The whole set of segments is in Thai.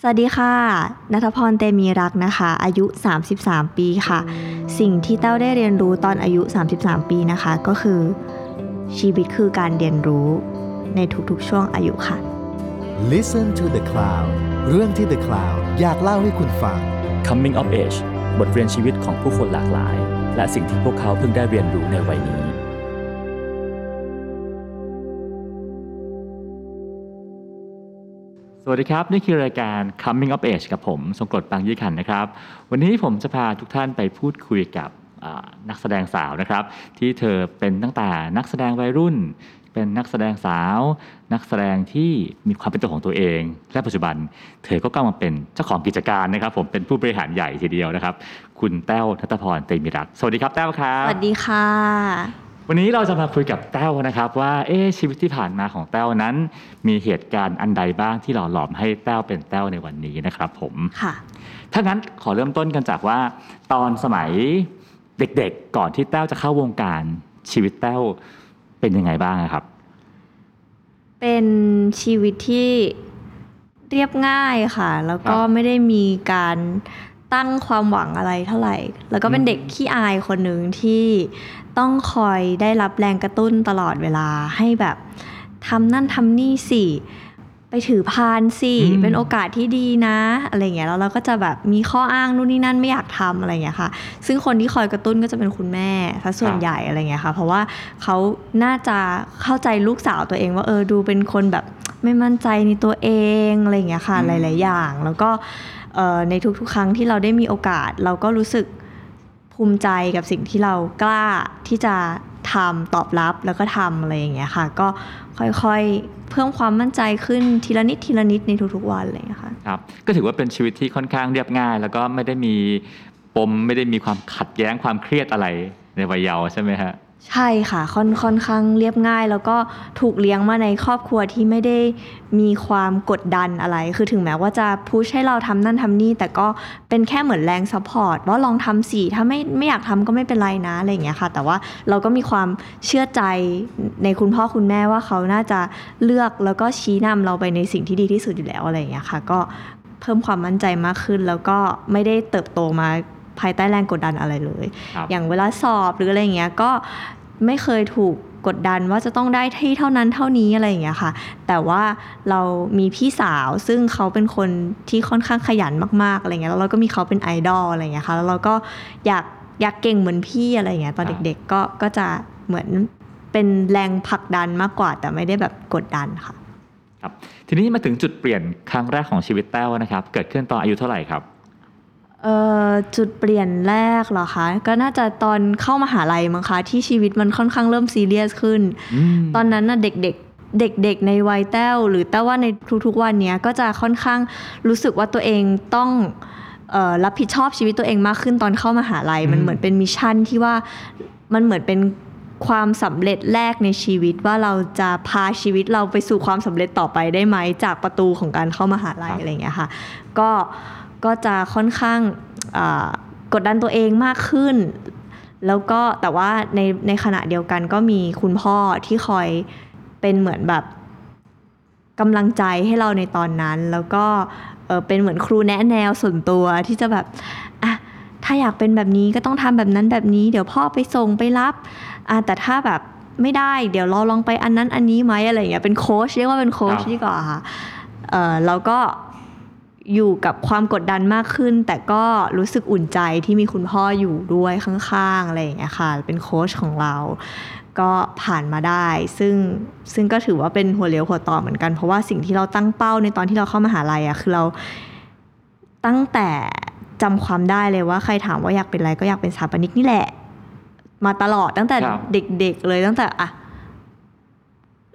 สวัสดีค่ะ นัทพร เตมีรักนะคะ อายุ 33 ปีค่ะ สิ่งที่เต้าได้เรียนรู้ตอนอายุ 33 ปีนะคะ ก็คือชีวิตคือการเรียนรู้ในทุกๆ ช่วงอายุค่ะ Listen to the Cloud เรื่องที่ The Cloud อยากเล่าให้คุณฟัง Coming of Age บทเรียนชีวิตของผู้คนหลากหลาย และสิ่งที่พวกเขาเพิ่งได้เรียนรู้ในวัยนี้ สวัสดีครับ นี่คือรายการ Coming of Age กับผมทรงกรดปังยี่ขันนะครับ วันนี้ผมจะพาทุกท่านไปพูดคุยกับนักแสดงสาวนะครับ ที่เธอเป็นตั้งแต่นักแสดงวัยรุ่น เป็นนักแสดงสาว นักแสดงที่มีความเป็นตัวของตัวเอง และปัจจุบัน เธอก็กำลังเป็นเจ้าของกิจการนะครับ ผมเป็นผู้บริหารใหญ่ทีเดียวนะครับ คุณแต้วทัตพรเตมีรักสวัสดีครับแต้วครับสวัสดีค่ะ วันนี้เราจะมาคุยกับแต้วนะครับ ว่าเอ๊ะชีวิตที่ผ่านมาของแต้วนั้น มีเหตุการณ์อันใดบ้างที่หล่อหลอมให้แต้วเป็นแต้วในวันนี้นะครับ ผมค่ะถ้างั้นขอเริ่มต้นกันจากว่า ตอนสมัยเด็กๆ ก่อนที่แต้วจะเข้าวงการชีวิตแต้วเป็นยังไงบ้างอะครับ เป็นชีวิตที่เรียบง่ายค่ะ แล้วก็ครับไม่ได้มีการ ตั้งความหวังอะไรเท่าไหร่ แล้วก็เป็นอืมเด็กขี้อายคนหนึ่งที่ต้องคอยได้รับแรงกระตุ้นตลอดเวลาให้แบบทำนั่นทำนี่สิไปถือพานสิเป็นโอกาสที่ดีนะอะไรเงี้ยแล้วเราก็จะแบบมีข้ออ้างนู่นนี่นั่นไม่อยากทำอะไรเงี้ยค่ะ ซึ่งคนที่คอยกระตุ้นก็จะเป็นคุณแม่ซะส่วนใหญ่อะไรเงี้ยค่ะ เพราะว่าเขาน่าจะเข้าใจลูกสาวตัวเองว่าเออดูเป็นคนแบบไม่มั่นใจในตัวเองอะไรเงี้ยค่ะอืมหลาย ๆ อย่าง แล้วก็เอ่อ ในทุกๆ ครั้งที่เราได้มีโอกาส เราก็รู้สึกภูมิใจกับสิ่งที่เรากล้าที่จะทำตอบรับแล้วก็ทำอะไรอย่างเงี้ยค่ะ ก็ค่อยๆ เพิ่มความมั่นใจขึ้นทีละนิดทีละนิดในทุกๆวันอะไรอย่างเลยค่ะครับก็ถือว่าเป็นชีวิตที่ค่อนข้างเรียบง่าย แล้วก็ไม่ได้มีปมไม่ได้มีความขัดแย้งความเครียดอะไรในวัยเยาว์ใช่ไหมฮะ ใช่ค่ะ ค่อนค่อนข้างเรียบง่าย แล้วก็ถูกเลี้ยงมาในครอบครัวที่ไม่ได้มีความกดดันอะไร คือถึงแม้ว่าจะพุชให้เราทำนั่นทำนี่ แต่ก็เป็นแค่เหมือนแรง support ว่าลองทำสิถ้าไม่ไม่อยากทำก็ไม่เป็นไรนะอะไรอย่างเงี้ยค่ะ แต่ว่าเราก็มีความเชื่อใจในคุณพ่อคุณแม่ว่าเขาน่าจะเลือกแล้วก็ชี้นำเราไปในสิ่งที่ดีที่สุดอยู่แล้วอะไรอย่างเงี้ยค่ะ ก็เพิ่มความมั่นใจมากขึ้น แล้วก็ไม่ได้เติบโตมา ภายใต้แรงกดดันอะไรเลยครับอย่างเวลาสอบหรืออะไรอย่างเงี้ยก็ไม่เคยถูกกดดันว่าจะต้องได้ที่เท่านั้นเท่านี้อะไรอย่างเงี้ยค่ะ แต่ว่าเรามีพี่สาวซึ่งเขาเป็นคนที่ค่อนข้างขยันมากๆอะไรเงี้ยแล้วเราก็มีเขาเป็นไอดอลอะไรเงี้ยค่ะแล้วเราก็อยากอยากเก่งเหมือนพี่อะไรเงี้ยตอนครับเด็กๆก็ก็จะเหมือนเป็นแรงผลักดันมากกว่า แต่ไม่ได้แบบกดดันค่ะครับทีนี้มาถึงจุดเปลี่ยนครั้งแรกของชีวิตแต้วนะครับ เกิดขึ้นตอนอายุเท่าไหร่ครับ เอ่อจุดเปลี่ยนแรกเหรอคะ ก็น่าจะตอนเข้ามหาลัยมั้งคะที่ชีวิตมันค่อนข้างเริ่มซีเรียสขึ้นอืมตอนนั้นน่ะเด็กๆเด็กๆในวัยแต้วหรือแต้วว่าในทุกๆวันเนี้ยก็จะค่อนข้างรู้สึกว่าตัวเองต้องเออรับผิดชอบชีวิตตัวเองมากขึ้นตอนเข้ามหาลัยมันเหมือนเป็นมิชชั่นที่ว่ามันเหมือนเป็นความสำเร็จแรกในชีวิตว่าเราจะพาชีวิตเราไปสู่ความสำเร็จต่อไปได้ไหมจากประตูของการเข้ามหาลัยอะไรอย่างเงี้ยค่ะ ก็ ก็จะค่อนข้างอ่ากดดันตัวเองมากขึ้น แล้วก็แต่ว่าในในขณะเดียวกันก็มีคุณพ่อที่คอยเป็นเหมือนแบบกำลังใจให้เราในตอนนั้น แล้วก็เออเป็นเหมือนครูแนะแนวส่วนตัวที่จะแบบอะถ้าอยากเป็นแบบนี้ก็ต้องทำแบบนั้นแบบนี้ เดี๋ยวพ่อไปส่งไปรับอะแต่ถ้าแบบไม่ได้เดี๋ยวเราลองไปอันนั้นอันนี้ไหมอะไรอย่างเงี้ยเป็นโค้ชเรียกว่าเป็นโค้ชครับดีกว่าค่ะเออแล้วก็ อยู่กับความกดดันมากขึ้น แต่ก็รู้สึกอุ่นใจที่มีคุณพ่ออยู่ด้วยข้างๆอะไรอย่างเงี้ยค่ะ เป็นโค้ชของเรา ก็ผ่านมาได้ ซึ่งซึ่งก็ถือว่าเป็นหัวเลี้ยวหัวต่อเหมือนกัน เพราะว่าสิ่งที่เราตั้งเป้าในตอนที่เราเข้ามหาลัยอะคือเราตั้งแต่จำความได้เลยว่าใครถามว่าอยากเป็นอะไรก็อยากเป็นสถาปนิกนี่แหละ มาตลอดตั้งแต่ครับเด็ก ๆ เลยตั้งแต่อะ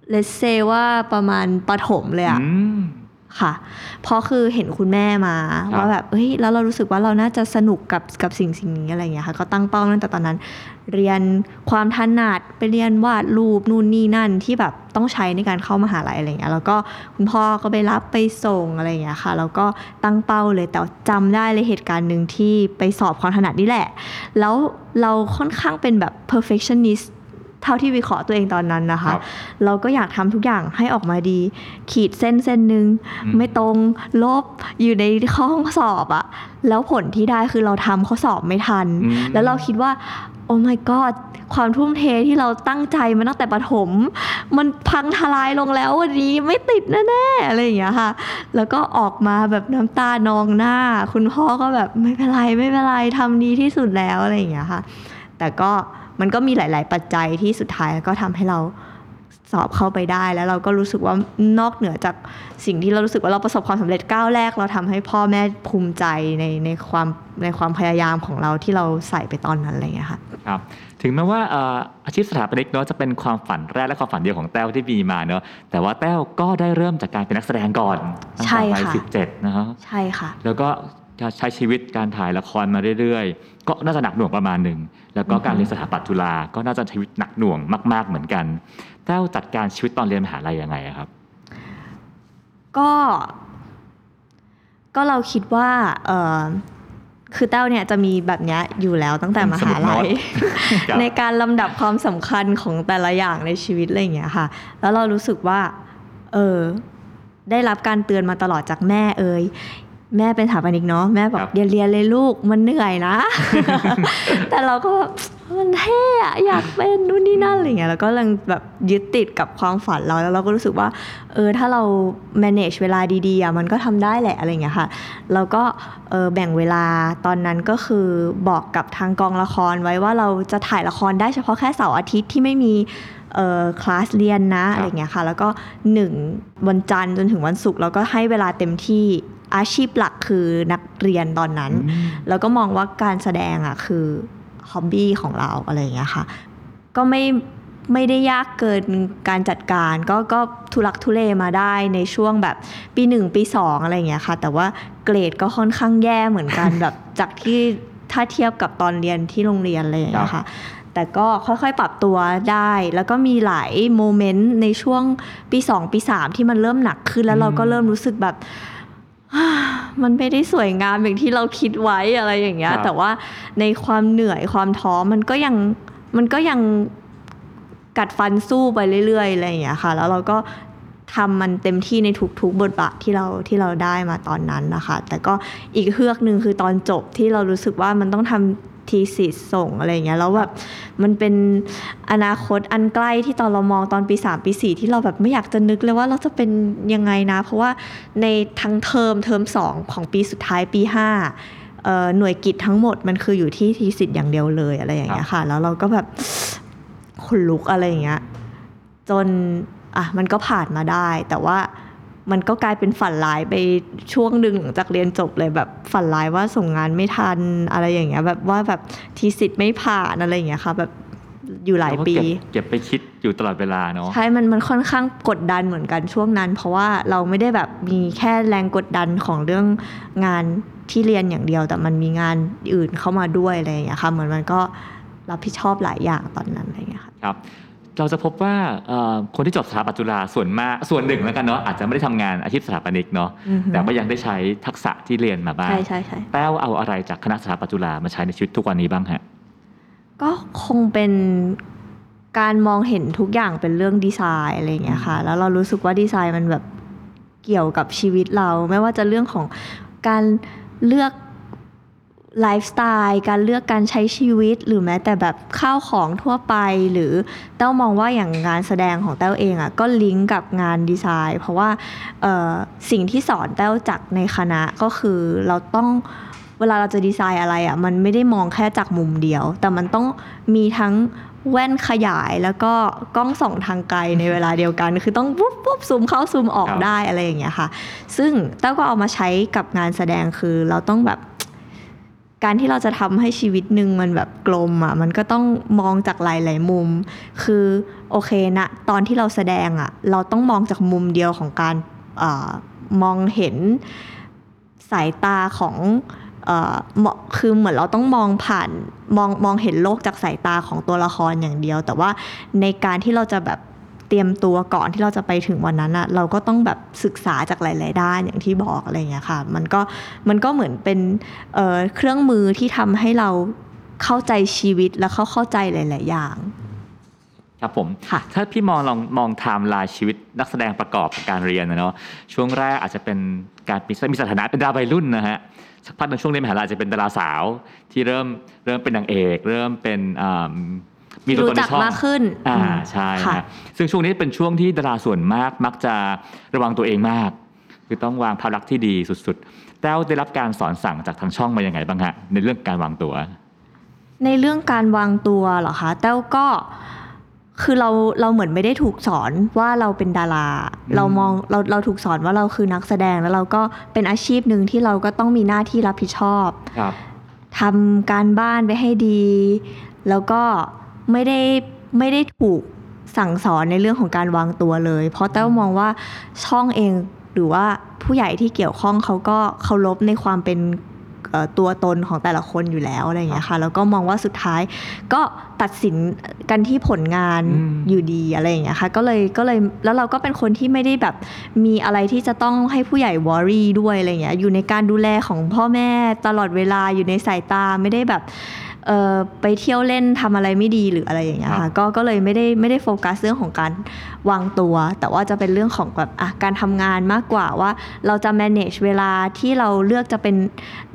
เลเซว่าประมาณประถมเลยอะอืม ค่ะ เพราะคือเห็นคุณแม่มาครับว่าแบบเฮ้ยแล้วเรารู้สึกว่าเราน่าจะสนุกกับกับสิ่งสิ่งนี้อะไรอย่างเงี้ยค่ะ ก็ตั้งเป้าตั้งแต่ตอนนั้น เรียนความถนัดไปเรียนวาดรูปนู่นนี่นั่นที่แบบต้องใช้ในการเข้ามหาลัยอะไรอย่างเงี้ยแล้วก็คุณพ่อก็ไปรับไปส่งอะไรอย่างเงี้ยค่ะแล้วก็ตั้งเป้าเลยแต่จำได้เลยเหตุการณ์หนึ่งที่ไปสอบความถนัดนี่แหละ แล้วเราค่อนข้างเป็นแบบ perfectionist เท่าที่วิเคราะห์ตัวเองตอนนั้นนะคคะรับเราก็อยากทำทุกอย่างให้ออกมาดี ขีดเส้นเส้นหนึ่งอืมไม่ตรงลบอยู่ในห้องสอบอะแล้วผลที่ได้คือเราทำข้อสอบไม่ทันอืมแล้วเราคิดว่าโอ้ my god ความทุ่มเทที่เราตั้งใจมาตั้งแต่ประถมมันพังทลายลงแล้ววันนี้ไม่ติดแน่ๆอะไรอย่างเงี้ยค่ะ แล้วก็ออกมาแบบน้ำตานองหน้า คุณพ่อก็แบบไม่เป็นไรไม่เป็นไรทำดีที่สุดแล้วอะไรอย่างเงี้ยค่ะ แต่ก็ มันก็มีหลาย ๆ ปัจจัยที่สุดท้ายก็ทำให้เราสอบเข้าไปได้แล้วเราก็รู้สึกว่านอกเหนือจากสิ่งที่เรารู้สึกว่าเราประสบความสำเร็จก้าวแรก เราทำให้พ่อแม่ภูมิใจในในความในความพยายามของเราที่เราใส่ไปตอนนั้นอะไรอย่างเงี้ยค่ะครับถึงแม้ว่าเอ่ออาชีพสถาปนิกเนาะจะเป็นความฝันแรกและความฝันเดียวของแต้วที่มีมาเนาะแต่ว่าแต้วก็ได้เริ่มจากการเป็นนักแสดงก่อนตั้งใช่แต่วัยค่ะสิบเจ็ดนะครับใช่ค่ะ แล้วก็ ใช้ชีวิตการถ่ายละครมาเรื่อยๆ ก็น่าจะหนักหน่วงประมาณหนึ่ง แล้วก็การเรียนสถาปัตย์จุฬาก็น่าจะชีวิตหนักหน่วงมาก ๆเหมือนกันแต้วจัดการชีวิตตอนเรียนมหาลัยยังไงอะครับ ก็ ก็เราคิดว่าเออคือเต้าเนี่ยจะมีแบบเนี้ยอยู่แล้วตั้งแต่มหาลัยครับในการลำดับความสำคัญของแต่ละอย่างในชีวิตอะไรอย่างเงี้ยค่ะ แล้วเรารู้สึกว่า เออได้รับการเตือนมาตลอดจากแม่เอ่ย แม่เป็นสถาปนิกเนาะแม่บอคกรับเรียนเรียนเลยลูกมันเหนื่อยนะ แต่เราก็แบบมันเท่อะอยากเป็นนู่นนี่นั่นอะไรเงี้ยแล้วก็ยังแบบยึดติดกับความฝันเราแล้วเราก็รู้สึกว่า เออถ้าเรา manage เวลาดีๆอะมันก็ทำได้แหละอะไรเงี้ยค่ะแล้วก็เออแบ่งเวลาตอนนั้นก็คือบอกกับทางกองละครไว้ว่าเราจะถ่ายละครได้เฉพาะแค่เสาร์อาทิตย์ที่ไม่มีเอ่อคลาสเรียนนะอะไรเงี้ยค่ะ แล้วก็หนึ่งวันจันทร์จนถึงวันศุกร์แล้วก็ให้เวลาเต็มที่ อาชีพหลักคือนักเรียนตอนนั้นอืมแล้วก็มองว่าการแสดงอะคือฮ็อบบี้ของเราอะไรอย่างเงี้ยค่ะ ก็ไม่ไม่ได้ยากเกินการจัดการก็ก็ทุลักทุเลมาได้ในช่วงแบบปีหนึ่งปีสองอะไรอย่างเงี้ยค่ะ แต่ว่าเกรดก็ค่อนข้างแย่เหมือนกันแบบจากที่ถ้าเทียบกับตอนเรียนที่โรงเรียนอะไรอย่างเงี้ยค่ะแต่ก็ค่อยๆปรับตัวได้ แล้วก็มีหลายโมเมนต์ในช่วงปีสองปีสามที่มันเริ่มหนักขึ้นแล้วเราก็เริ่มรู้สึกแบบ มันไม่ได้สวยงามอย่างที่เราคิดไว้อะไรอย่างเงี้ยครับแต่ว่าในความเหนื่อยความท้อมันก็ยังมันก็ยังกัดฟันสู้ไปเรื่อยๆอะไรอย่างเงี้ยค่ะ แล้วเราก็ทำมันเต็มที่ในทุกๆ บทบาทที่เราที่เราได้มาตอนนั้นนะคะ แต่ก็อีกเฮือกหนึ่งคือตอนจบที่เรารู้สึกว่ามันต้องทำ ทีสิทธ์ส่งอะไรอย่างเงี้ยแล้วแบบมันเป็นอนาคตอันใกล้ที่ตอนเรามองตอนปีสามปีสี่ที่เราแบบไม่อยากจะนึกเลยว่าเราจะเป็นยังไงนะ เพราะว่าในทั้งเทอมเทอมสองของปีสุดท้ายปีห้าเอ่อหน่วยกิจทั้งหมดมันคืออยู่ที่ทีสิทธ์อย่างเดียวเลยอะไรอย่างเงี้ยค่ะ แล้วเราก็แบบขนลุกอะไรอย่างเงี้ยจนอะมันก็ผ่านมาได้แต่ว่า มันก็กลายเป็นฝันร้ายไปช่วงหนึ่งหลังจากเรียนจบเลยแบบฝันร้ายว่าส่งงานไม่ทันอะไรอย่างเงี้ยแบบว่าแบบทีสิทธ์ไม่ผ่านอะไรอย่างเงี้ยค่ะแบบอยู่หลายเรก็ปีเก็บเก็บไปคิดอยู่ตลอดเวลาเนาะใช่มันมันค่อนข้างกดดันเหมือนกันช่วงนั้น เพราะว่าเราไม่ได้แบบมีแค่แรงกดดันของเรื่องงานที่เรียนอย่างเดียว แต่มันมีงานอื่นเข้ามาด้วยอะไรอย่างเงี้ยค่ะเหมือนมันก็รับผิดชอบหลายอย่างตอนนั้นอะไรอย่างเงี้ยค่ะครับ เราจะพบว่าเอ่อคนที่จบสถาปัตย์จุฬาส่วนมากส่วนหนึ่งแล้วกันเนาะอาจจะไม่ได้ทำงานอาชีพสถาปนิกเนาะอือฮึ แต่ก็ยังได้ใช้ทักษะที่เรียนมาบ้าง ใช่ใช่ใช่ แต้วเอาอะไรจากคณะสถาปัตย์จุฬามาใช้ในชีวิตทุกวันนี้บ้างฮะ ก็คงเป็นการมองเห็นทุกอย่างเป็นเรื่องดีไซน์อะไรอย่างเงี้ยค่ะ แล้วเรารู้สึกว่าดีไซน์มันแบบเกี่ยวกับชีวิตเรา ไม่ว่าจะเรื่องของการเลือก ไลฟ์สไตล์การเลือกการใช้ชีวิต หรือแม้แต่แบบข้าวของทั่วไป หรือเต้ามองว่าอย่างงานแสดงของเต้าเองอะก็ลิงก์กับงานดีไซน์ เพราะว่าเอ่อสิ่งที่สอนเต้าจากในคณะก็คือเราต้องเวลาเราจะดีไซน์อะไรอะมันไม่ได้มองแค่จากมุมเดียว แต่มันต้องมีทั้งแว่นขยายแล้วก็กล้องส่องทางไกลในเวลาเดียวกัน คือต้องปุ๊บปุ๊บซูมเข้าซูมออกครับได้อะไรอย่างเงี้ยค่ะ ซึ่งเต้าก็เอามาใช้กับงานแสดงคือเราต้องแบบ การที่เราจะทำให้ชีวิตหนึ่งมันแบบกลมอะมันก็ต้องมองจากหลาย ๆ มุม คือโอเคนะตอนที่เราแสดงอะเราต้องมองจากมุมเดียวของการอมองเห็นสายตาของออเหมาะคือเหมือนเราต้องมองผ่านมองมองเห็นโลกจากสายตาของตัวละครอย่างเดียว แต่ว่าในการที่เราจะแบบ เตรียมตัวก่อนที่เราจะไปถึงวันนั้นอะเราก็ต้องแบบศึกษาจากหลาย ๆ ด้านอย่างที่บอกอะไรอย่างเงี้ยค่ะ มันก็มันก็เหมือนเป็นเอ่อเครื่องมือที่ทำให้เราเข้าใจชีวิตและเข้าเข้าใจหลาย ๆ อย่าง ครับผมค่ะถ้าพี่มองลองมองไทม์ไลน์ชีวิตนักแสดงประกอบกับการเรียนนะเนาะช่วงแรกอาจจะเป็นการมีมีสถานะเป็นดาราวัยรุ่นนะฮะสักพักหนึ่งช่วงเรียนมหาลัยอาจจะเป็นดาราสาวที่เริ่มเริ่มเป็นนางเอก เริ่มเป็นอ่า มีตัวตนรู้จักในช่องมากขึ้นอ่าอืมใช่ค่ะฮะซึ่งช่วงนี้เป็นช่วงที่ดาราส่วนมากมักจะระวังตัวเองมาก คือต้องวางภาพลักษณ์ที่ดีสุดๆแต้วได้รับการสอนสั่งจากทางช่องมายังไงบ้างฮะในเรื่องการวางตัว ในเรื่องการวางตัวเหรอคะแต้วก็คือเราเราเหมือนไม่ได้ถูกสอนว่าเราเป็นดาราอืมเรามองเราเราถูกสอนว่าเราคือนักแสดงแล้วเราก็เป็นอาชีพหนึ่งที่เราก็ต้องมีหน้าที่รับผิดชอบครับทำการบ้านไปให้ดี แล้วก็ ไม่ได้ไม่ได้ถูกสั่งสอนในเรื่องของการวางตัวเลย เพราะแต้วมองว่าช่องเองหรือว่าผู้ใหญ่ที่เกี่ยวข้องเขาก็เคารพในความเป็นเอ่อตัวตนของแต่ละคนอยู่แล้วอะไรอย่างเงี้ยค่ะแล้วก็มองว่าสุดท้ายก็ตัดสินกันที่ผลงานอืมอยู่ดีอะไรอย่างเงี้ยค่ะก็เลยก็เลยแล้วเราก็เป็นคนที่ไม่ได้แบบมีอะไรที่จะต้องให้ผู้ใหญ่วอรี่ด้วยอะไรอย่างเงี้ยอยู่ในการดูแลของพ่อแม่ตลอดเวลาอยู่ในสายตาไม่ได้แบบเออ ไปเที่ยวเล่นทำอะไรไม่ดีหรืออะไรอย่างเงี้ยครัค่ะบก็ก็เลยไม่ได้ไม่ได้โฟกัสเรื่องของการวางตัว แต่ว่าจะเป็นเรื่องของแบบอะการทำงานมากกว่าว่าเราจะ manage เวลาที่เราเลือกจะเป็น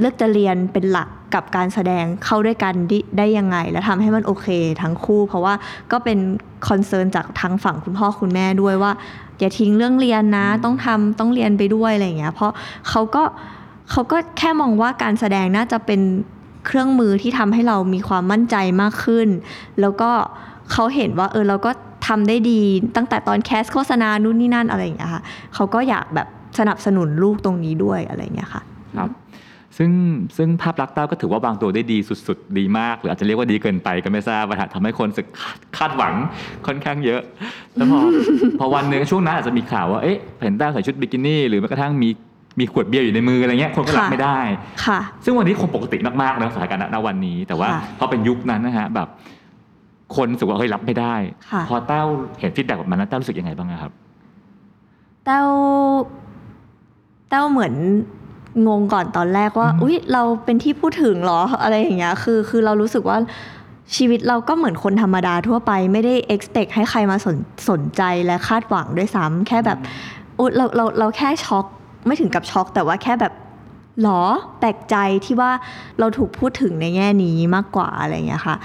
เลือกจะเรียนเป็นหลักกับการแสดงเข้าด้วยกันได้ได้ยังไง และทำให้มันโอเคทั้งคู่ เพราะว่าก็เป็นคอนเซิร์นจากทางฝั่งคุณพ่อคุณแม่ด้วยว่าอย่าทิ้งเรื่องเรียนนะ ต้องทำต้องเรียนไปด้วยอะไรอย่างเงี้ยเพราะเขาก็เขาก็แค่มองว่าการแสดงน่าจะเป็น เครื่องมือที่ทำให้เรามีความมั่นใจมากขึ้น แล้วก็เขาเห็นว่าเออเราก็ทำได้ดีตั้งแต่ตอนแคสโฆษณานู่นนี่นั่นอะไรอย่างเงี้ยค่ะเขาก็อยากแบบสนับสนุนลูกตรงนี้ด้วยอะไรอย่างเงี้ยค่ะครับซึ่งซึ่งภาพลักษณ์เต้าก็ถือว่าวางตัวได้ดีสุด ๆ ดีมาก หรืออาจจะเรียกว่าดีเกินไปก็ไม่ทราบนะฮะทำให้คนสึกคาดคาดหวังค่อนข้างเยอะ แล้วพอ พอวันหนึ่งช่วงนั้นอาจจะมีข่าวว่าเอ๊ะเห็นเต้าใส่ชุดบิกินี่หรือแม้กระทั่งมี มีขวดเบียร์อยู่ในมืออะไรเงี้ยคนก็รับค่ะไม่ได้ค่ะ ซึ่งวันนี้คงปกติมากๆนะสถานการณ์ณวันนี้ แต่ว่าค่ะพอเป็นยุคนั้นนะฮะแบบคนรู้สึกว่าเฮ้ยรับไม่ได้ค่ะพอแต้วเห็น feedback แบบนั้นแล้วแต้วรู้สึกยังไงบ้างอะครับ แต้ว แต้วเหมือนงงก่อนตอนแรกว่าอืมอุ๊ย เราเป็นที่พูดถึงเหรออะไรอย่างเงี้ย คือ คือเรารู้สึกว่าชีวิตเราก็เหมือนคนธรรมดาทั่วไป ไม่ได้ expect ให้ใครมาสนสนใจและคาดหวังด้วยซ้ำแค่แบบอุ๊ยเราเราเราแค่ช็อก ไม่ถึงกับช็อกแต่ว่าแค่แบบหรอแปลกใจที่ว่าเราถูกพูดถึงในแง่นี้มากกว่าอะไรอย่างเงี้ยค่ะ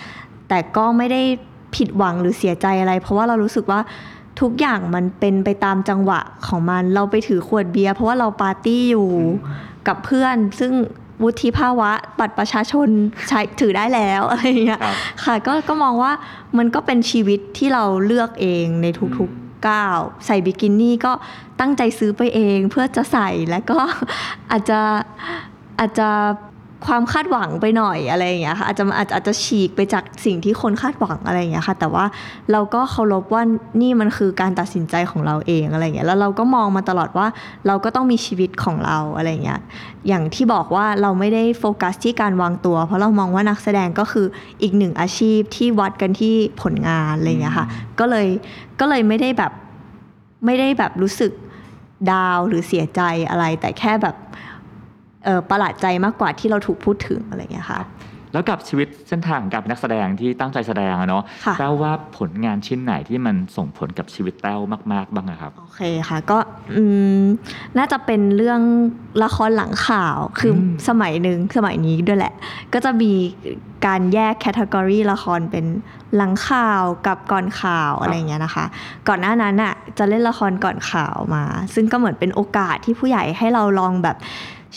แต่ก็ไม่ได้ผิดหวังหรือเสียใจอะไร เพราะว่าเรารู้สึกว่าทุกอย่างมันเป็นไปตามจังหวะของมัน เราไปถือขวดเบียร์เพราะว่าเราปาร์ตี้อยู่กับเพื่อน ซึ่งวุฒิภาวะบัตรประชาชนใช้ถือได้แล้วอะไรอย่างเงี้ยครับค่ะก็ก็มองว่ามันก็เป็นชีวิตที่เราเลือกเองในทุกๆ กาวใส่บิกินี่ก็ตั้งใจซื้อไปเองเพื่อจะใส่แล้วก็อาจจะอาจจะ ความคาดหวังไปหน่อยอะไรอย่างเงี้ยค่ะอาจจะอาจอาจจะฉีกไปจากสิ่งที่คนคาดหวังอะไรอย่างเงี้ยค่ะ แต่ว่าเราก็เคารพว่านี่มันคือการตัดสินใจของเราเองอะไรอย่างเงี้ยแล้วเราก็มองมาตลอดว่าเราก็ต้องมีชีวิตของเราอะไรอย่างเงี้ยอย่างที่บอกว่าเราไม่ได้โฟกัสที่การวางตัว เพราะเรามองว่านักแสดงก็คืออีกหนึ่งอาชีพที่วัดกันที่ผลงานอะไรอย่างเงี้ยค่ะก็เลยก็เลยไม่ได้แบบไม่ได้แบบรู้สึกดาวหรือเสียใจอะไรแต่แค่แบบ ประหลาดใจมากกว่าที่เราถูกพูดถึงอะไรอย่างเงี้ยค่ะแล้วกับชีวิตเส้นทางของการเป็นนักแสดงที่ตั้งใจแสดงอะเนาะค่ะแต้วว่าผลงานชิ้นไหนที่มันส่งผลกับชีวิตแต้วมาก ๆ บ้างอะครับ โอเคค่ะ ก็อืมน่าจะเป็นเรื่องละครหลังข่าวคืออมสมัยหนึ่งสมัยนี้ด้วยแหละ ก็จะมีการแยกแคตตากรีละครเป็นหลังข่าวกับก่อนข่าวอะไรอย่างเงี้ยนะคะ ก่อนหน้านั้นน่ะจะเล่นละครก่อนข่าวมา ซึ่งก็เหมือนเป็นโอกาสที่ผู้ใหญ่ให้เราลองแบบ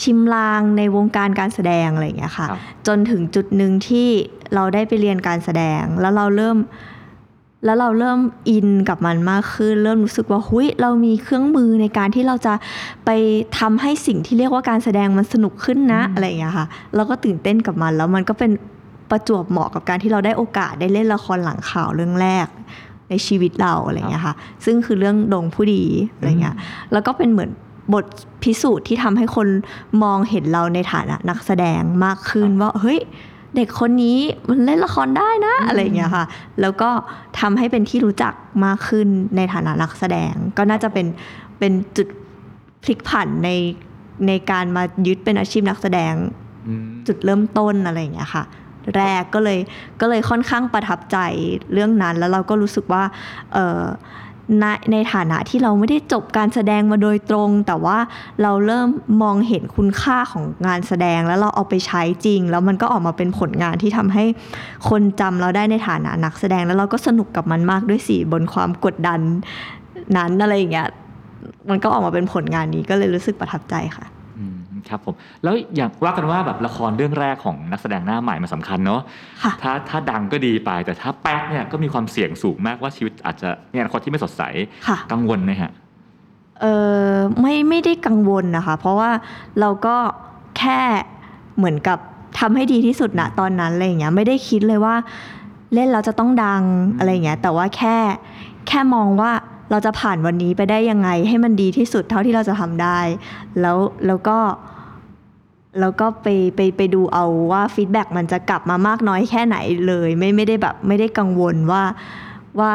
ชิมลางในวงการการแสดงอะไรอย่างเงี้ยค่ะครับจนถึงจุดหนึ่งที่เราได้ไปเรียนการแสดง แล้วเราเริ่ม แล้วเราเริ่มอินกับมันมากขึ้น เริ่มรู้สึกว่าหุยเรามีเครื่องมือในการที่เราจะไปทำให้สิ่งที่เรียกว่าการแสดงมันสนุกขึ้นนะอืมอะไรอย่างเงี้ยค่ะ เราก็ตื่นเต้นกับมันแล้วมันก็เป็นประจวบเหมาะกับการที่เราได้โอกาสได้เล่นละครหลังข่าวเรื่องแรกในชีวิตเราอะไรอย่างเงี้ยค่ะ ซึ่งคือเรื่องดงผู้ดีอะไรเงี้ย แล้วก็เป็นเหมือน บทพิสูจน์ที่ทำให้คนมองเห็นเราในฐานะนักแสดงมากขึ้นว่าเฮ้ยเด็กคนนี้มันเล่นละครได้นะอะไรอย่างเงี้ยค่ะ แล้วก็ทำให้เป็นที่รู้จักมากขึ้นในฐานะนักแสดง ก็น่าจะเป็นเป็นจุดพลิกผันในในการมายึดเป็นอาชีพนักแสดงอืมจุดเริ่มต้นอะไรอย่างเงี้ยค่ะ แรกก็เลยก็เลยค่อนข้างประทับใจเรื่องนั้นแล้วเราก็รู้สึกว่าเออ ในในฐานะที่เราไม่ได้จบการแสดงมาโดยตรง แต่ว่าเราเริ่มมองเห็นคุณค่าของงานแสดงแล้วเราเอาไปใช้จริง แล้วมันก็ออกมาเป็นผลงานที่ทำให้คนจำเราได้ในฐานะนักแสดงแล้วเราก็สนุกกับมันมากด้วยสิบนความกดดันนั้นอะไรอย่างเงี้ยมันก็ออกมาเป็นผลงานนี้ก็เลยรู้สึกประทับใจค่ะ ครับผมแล้วอย่างว่ากันว่าแบบละครเรื่องแรกของนักแสดงหน้าใหม่มันสำคัญเนาะค่ะถ้าถ้าดังก็ดีไป แต่ถ้าแป๊กเนี่ยก็มีความเสี่ยงสูงมากว่าชีวิตอาจจะในอนาคตที่ไม่สดใสค่ะกังวลไหมฮะเออไม่ไม่ได้กังวลนะคะ เพราะว่าเราก็แค่เหมือนกับทำให้ดีที่สุดณตอนนั้นอะไรอย่างเงี้ยไม่ได้คิดเลยว่าเล่นแล้วจะต้องดังอืมอะไรอย่างเงี้ยแต่ว่าแค่แค่มองว่าเราจะผ่านวันนี้ไปได้ยังไงให้มันดีที่สุดเท่าที่เราจะทำได้ แล้วแล้วก็ แล้วก็ไปไปไปดูเอาว่า feedback มันจะกลับมามากน้อยแค่ไหนเลย ไม่ไม่ได้แบบไม่ได้กังวลว่าว่า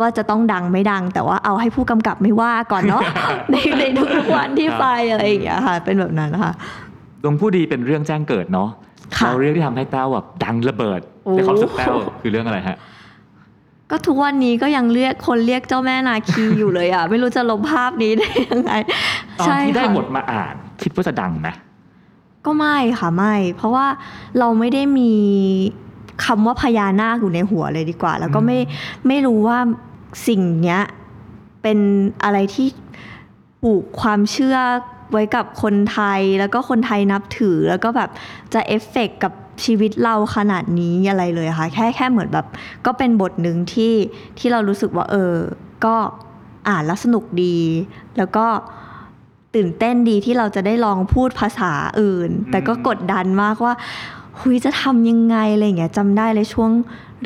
ว่าจะต้องดังไม่ดัง แต่ว่าเอาให้ผู้กำกับไม่ว่าก่อนเนาะในในทุกๆวันที่ไปอะไรอย่างเงี้ยค่ะเป็นแบบนั้นนะคะดวงผู้ดีเป็นเรื่องแจ้งเกิดเนาะค่ะเราเรื่องที่ทำให้แต้วแบบดังระเบิดโอ้ในความรู้สึกแต้วคือเรื่องอะไรฮะก็ทุกวันนี้ก็ยังเรียกคนเรียกเจ้าแม่นาคีอยู่เลยอะ ไม่รู้จะลบภาพนี้ได้ยังไงตอนใช่ที่ได้ค่ะบทมาอ่าน คิดว่าจะดังไหม ก็ไม่ค่ะไม่ เพราะว่าเราไม่ได้มีคำว่าพญานาคอยู่ในหัวเลยดีกว่า แล้วก็ไม่ไม่รู้ว่าสิ่งเนี้ยเป็นอะไรที่ปลูกความเชื่อไว้กับคนไทยแล้วก็คนไทยนับถือแล้วก็แบบจะเอฟเฟกต์กับชีวิตเราขนาดนี้อะไรเลยค่ะ แค่แค่เหมือนแบบ ก็เป็นบทหนึ่งที่ที่เรารู้สึกว่า เออ ก็อ่านแล้วสนุกดี แล้วก็ ตื่นเต้นดีที่เราจะได้ลองพูดภาษาอื่น แต่ก็กดดันมากว่าหุยจะทำยังไงอะไรอย่างเงี้ยจำได้เลยช่วง